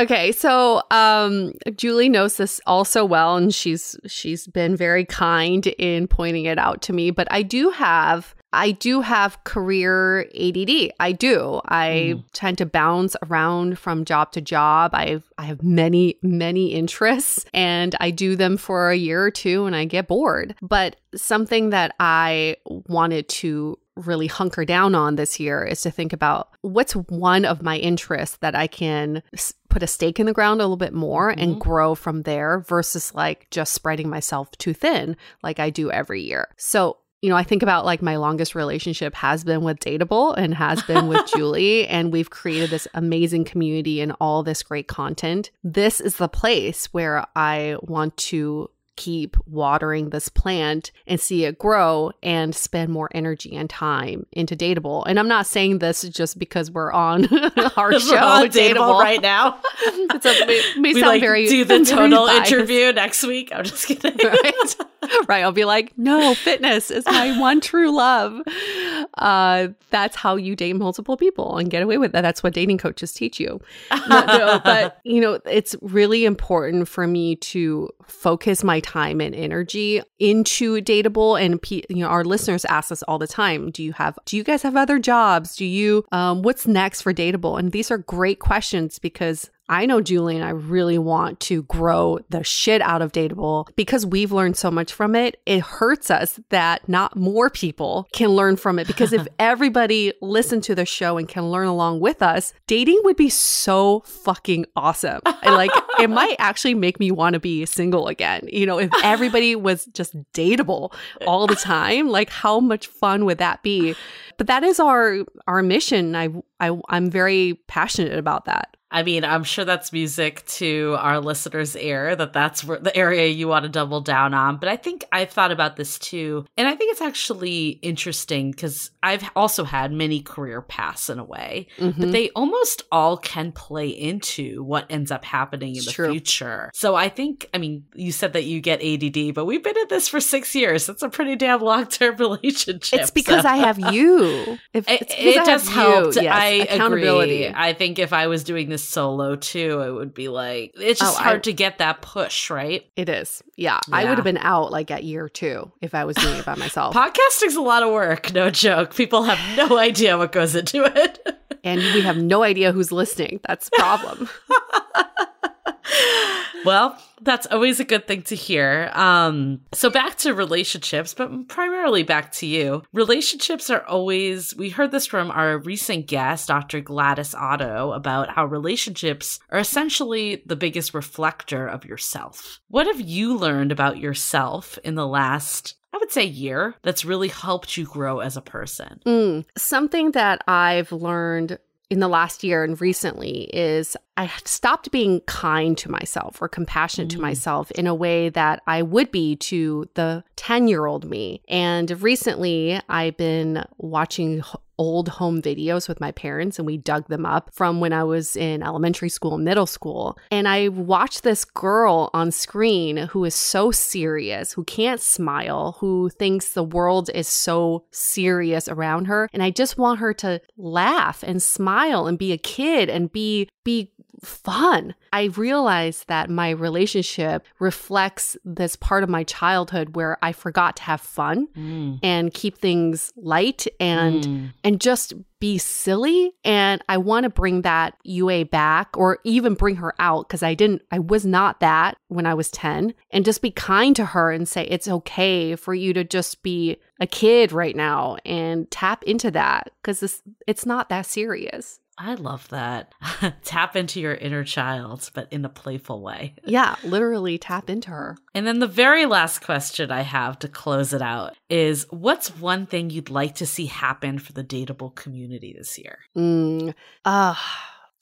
Speaker 3: Okay, so um Julie knows this also well and she's she's been very kind in pointing it out to me, but I do have I do have career ADD. I do. I
Speaker 1: Mm.
Speaker 3: tend to bounce around from job to job. I I have many many interests and I do them for a year or two and I get bored. But something that I wanted to really hunker down on this year is to think about what's one of my interests that I can s- put a stake in the ground a little bit more and
Speaker 1: Mhm.
Speaker 3: grow from there versus like just spreading myself too thin like I do every year. So, you know, I think about like my longest relationship has been with Dateable and has been with Julie, and we've created this amazing community and all this great content. This is the place where I want to keep watering this plant and see it grow and spend more energy and time into Dateable. And I'm not saying this just because we're on our show,
Speaker 1: on
Speaker 3: Dateable,
Speaker 1: Dateable right now.
Speaker 3: It's a, may
Speaker 1: we
Speaker 3: sound
Speaker 1: like
Speaker 3: very
Speaker 1: do the total
Speaker 3: biased.
Speaker 1: interview next week. I'm just kidding.
Speaker 3: right? right. I'll be like, no, fitness is my one true love. uh, that's how you date multiple people and get away with that. That's what dating coaches teach you. No, no, but you know, it's really important for me to focus my time and energy into dateable. And you know, our listeners ask us all the time: Do you have? Do you guys have other jobs? Do you? Um, what's next for dateable? And these are great questions because I know Julie and I really want to grow the shit out of Dateable because we've learned so much from it. It hurts us that not more people can learn from it because if everybody listened to the show and can learn along with us, dating would be so fucking awesome. And like it might actually make me want to be single again. You know, if everybody was just dateable all the time, like how much fun would that be? But that is our our mission. I, I I'm very passionate about that.
Speaker 1: I mean, I'm sure that's music to our listeners' ear that that's the area you want to double down on. But I think I've thought about this too. And I think it's actually interesting because I've also had many career paths in a way,
Speaker 3: Mhm.
Speaker 1: but they almost all can play into what ends up happening in the
Speaker 3: True.
Speaker 1: future. So I think, I mean, you said that you get ADD, but we've been at this for six years. That's a pretty damn long term relationship.
Speaker 3: It's because
Speaker 1: so-
Speaker 3: I have you. If,
Speaker 1: it,
Speaker 3: it's
Speaker 1: it does help.
Speaker 3: Yes,
Speaker 1: I
Speaker 3: accountability.
Speaker 1: agree. I think if I was doing this solo too, it would be like it's just
Speaker 3: Oh, I-
Speaker 1: hard to get that push, right?
Speaker 3: It is. Yeah. I would have been out like at year two if I was doing it by myself.
Speaker 1: Podcasting's a lot of work, no joke. People have no idea what goes into it.
Speaker 3: and we have no idea who's listening. That's the problem.
Speaker 1: well, that's always a good thing to hear. Um, so back to relationships, but primarily back to you. Relationships are always, we heard this from our recent guest, Dr. Gladys Otto, about how relationships are essentially the biggest reflector of yourself. What have you learned about yourself in the last, I would say, year that's really helped you grow as a person?
Speaker 3: Mm. Something that I've learned in the last year and recently is I stopped being kind to myself or compassionate to
Speaker 1: Mm.
Speaker 3: myself in a way that I would be to the 10 year old me. And recently I've been watching old home videos with my parents and we dug them up from when I was in elementary school middle school. And I watched this girl on screen who is so serious, who can't smile, who thinks the world is so serious around her. And I just want her to laugh and smile and be a kid and be be fun. I realized that my relationship reflects this part of my childhood where I forgot to have fun
Speaker 1: Mm.
Speaker 3: and keep things light and
Speaker 1: Mm.
Speaker 3: and just be silly and I want to bring that Yue back or even bring her out cuz I didn't I was not that when I was 10 and just be kind to her and say it's okay for you to just be a kid right now and tap into that cuz it's not that serious.
Speaker 1: I love that. Tap into your inner child, but in a playful way.
Speaker 3: Yeah, literally tap into her.
Speaker 1: And then the very last question I have to close it out is what's one thing you'd like to see happen for the dateable community this year?
Speaker 3: Mm, uh,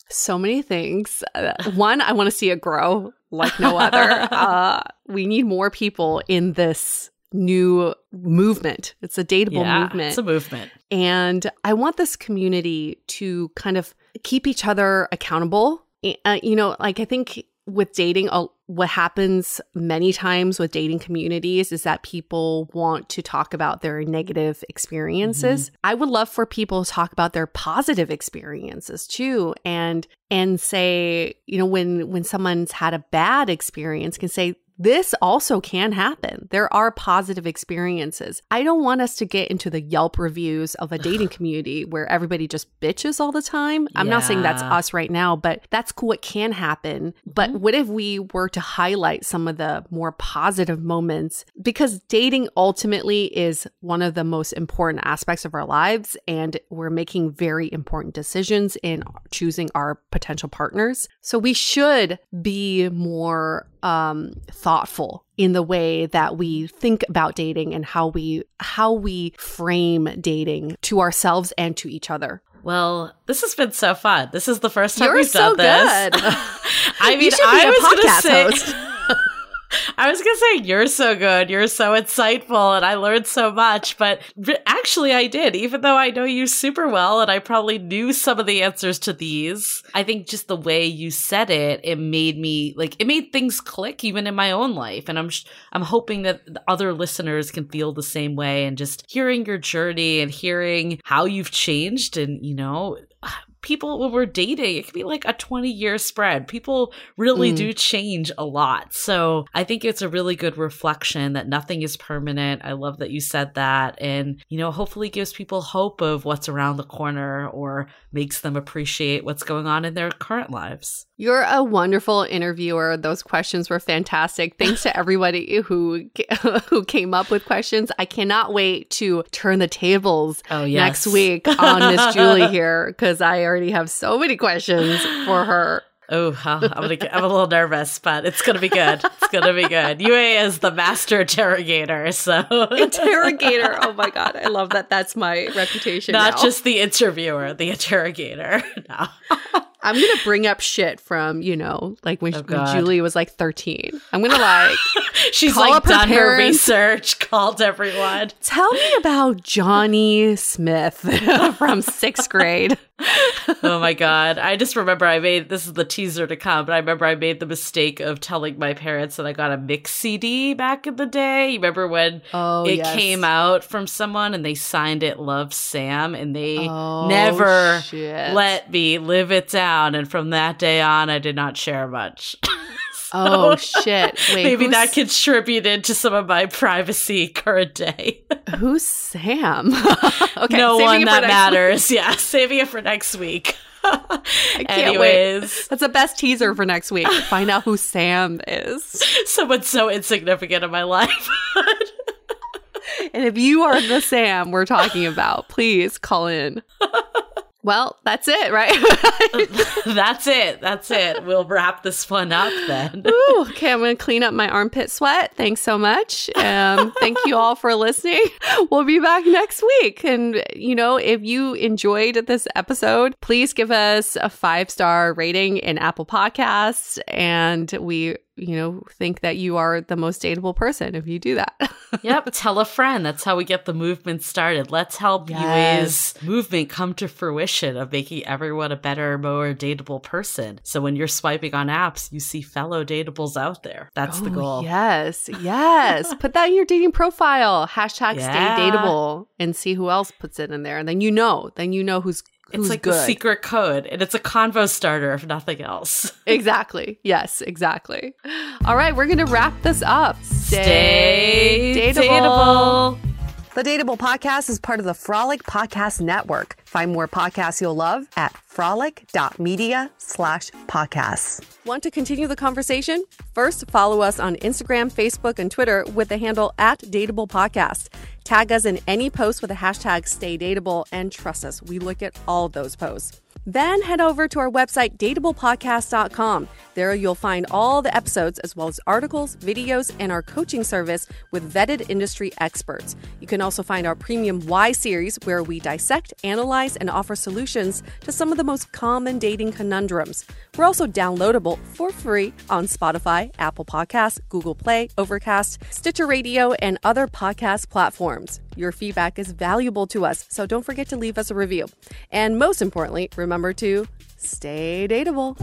Speaker 3: so many things. Uh, one, I want to see it grow like no other. uh, we need more people in this new movement. It's a dateable movement.
Speaker 1: It's a movement.
Speaker 3: and I want this community to kind of keep each other accountable. Uh, you know, like I think with dating, uh, what happens many times with dating communities is that people want to talk about their negative experiences. I would love for people to talk about their positive experiences too, and and say, you know, when when someone's had a bad experience, can say this also can happen. There are positive experiences. I don't want us to get into the Yelp reviews of a dating community where everybody just bitches all the time. I'm not saying that's us right now, but that's cool. What can happen. But mm-hmm. what if we were to highlight some of the more positive moments? Because dating ultimately is one of the most important aspects of our lives, and we're making very important decisions in choosing our potential partners. So we should be more um, thoughtful in the way that we think about dating and how we how we frame dating to ourselves and to each other.
Speaker 1: Well, this has been so fun. This is the first time
Speaker 3: You're
Speaker 1: we've
Speaker 3: so
Speaker 1: done this.
Speaker 3: good.
Speaker 1: I
Speaker 3: You
Speaker 1: mean,
Speaker 3: should be
Speaker 1: I
Speaker 3: a podcast
Speaker 1: say,
Speaker 3: host.
Speaker 1: I was gonna say you're so good, you're so insightful, and I learned so much. But actually, I did, even though I know you super well, and I probably knew some of the answers to these. I think just the way you said it, it made me like it made things click, even in my own life. And I'm I'm hoping that other listeners can feel the same way. And just hearing your journey and hearing how you've changed, and you know people when we're dating it can be like a 20 year spread. People really mm. do change a lot. So i think it's a really good reflection that nothing is permanent. I love that you said that. And you know hopefully gives people hope of what's around the corner or makes them appreciate what's going on in their current lives.
Speaker 3: You're a wonderful interviewer. Those questions were fantastic. Thanks to everybody who who came up with questions. I cannot wait to turn the tables oh, yes. next week on miss julie here because i already have so many questions for her.
Speaker 1: Oh, I'm gonna get, I'm a little nervous, but it's gonna be good. It's gonna be good. Yue is the master interrogator, so
Speaker 3: interrogator. Oh my god, I love that. That's my reputation.
Speaker 1: Not
Speaker 3: now.
Speaker 1: just the interviewer, the interrogator. No.
Speaker 3: I'm gonna bring up shit from you know, like when, oh when Julie was like 13. I'm gonna like
Speaker 1: she's like done her, her research, called everyone.
Speaker 3: Tell me about Johnny Smith from sixth grade.
Speaker 1: Oh my god! I just remember I made this is the teaser to come, but I remember I made the mistake of telling my parents that I got a mix CD back in the day. You remember when
Speaker 3: oh,
Speaker 1: it
Speaker 3: yes.
Speaker 1: came out from someone and they signed it "Love Sam" and they oh, never
Speaker 3: shit.
Speaker 1: let me live it down down, and from that day on, I did not share much.
Speaker 3: oh shit!
Speaker 1: Wait, maybe that contributed to some of my privacy current day.
Speaker 3: who's Sam?
Speaker 1: okay, no one that matters. Week. Yeah, saving it for next week.
Speaker 3: I can't Anyways. wait. That's the best teaser for next week. Find out who Sam is.
Speaker 1: Someone so insignificant in my life.
Speaker 3: and if you are the Sam we're talking about, please call in. Well, that's it, right?
Speaker 1: that's it. That's it. We'll wrap this one up then.
Speaker 3: Ooh, okay, I'm going to clean up my armpit sweat. Thanks so much. Um, thank you all for listening. We'll be back next week. And, you know, if you enjoyed this episode, please give us a five star rating in Apple Podcasts. And we you know, think that you are the most dateable person if you do that.
Speaker 1: yep. Tell a friend. That's how we get the movement started. Let's help yes. UA's movement come to fruition of making everyone a better, more dateable person. So when you're swiping on apps, you see fellow dateables out there. That's
Speaker 3: oh,
Speaker 1: the goal.
Speaker 3: Yes. Yes. Put that in your dating profile. Hashtag yeah. stay dateable and see who else puts it in there. And then you know, then you know who's
Speaker 1: it's like
Speaker 3: good.
Speaker 1: the secret code, and it's a convo starter if nothing else.
Speaker 3: exactly. Yes, exactly. All right, we're gonna wrap this up.
Speaker 1: Stay, Stay dateable. dateable.
Speaker 3: The Dateable Podcast is part of the Frolic Podcast Network. Find more podcasts you'll love at frolic.media slash podcasts. Want to continue the conversation? First, follow us on Instagram, Facebook, and Twitter with the handle at Dateable Podcast. Tag us in any post with the hashtag Stay Dateable, and trust us, we look at all those posts. Then head over to our website, dateablepodcast.com. There you'll find all the episodes, as well as articles, videos, and our coaching service with vetted industry experts. You can also find our premium Why series, where we dissect, analyze, and offer solutions to some of the most common dating conundrums. We're also downloadable for free on Spotify, Apple Podcasts, Google Play, Overcast, Stitcher Radio, and other podcast platforms. Your feedback is valuable to us, so don't forget to leave us a review. And most importantly, remember to stay dateable.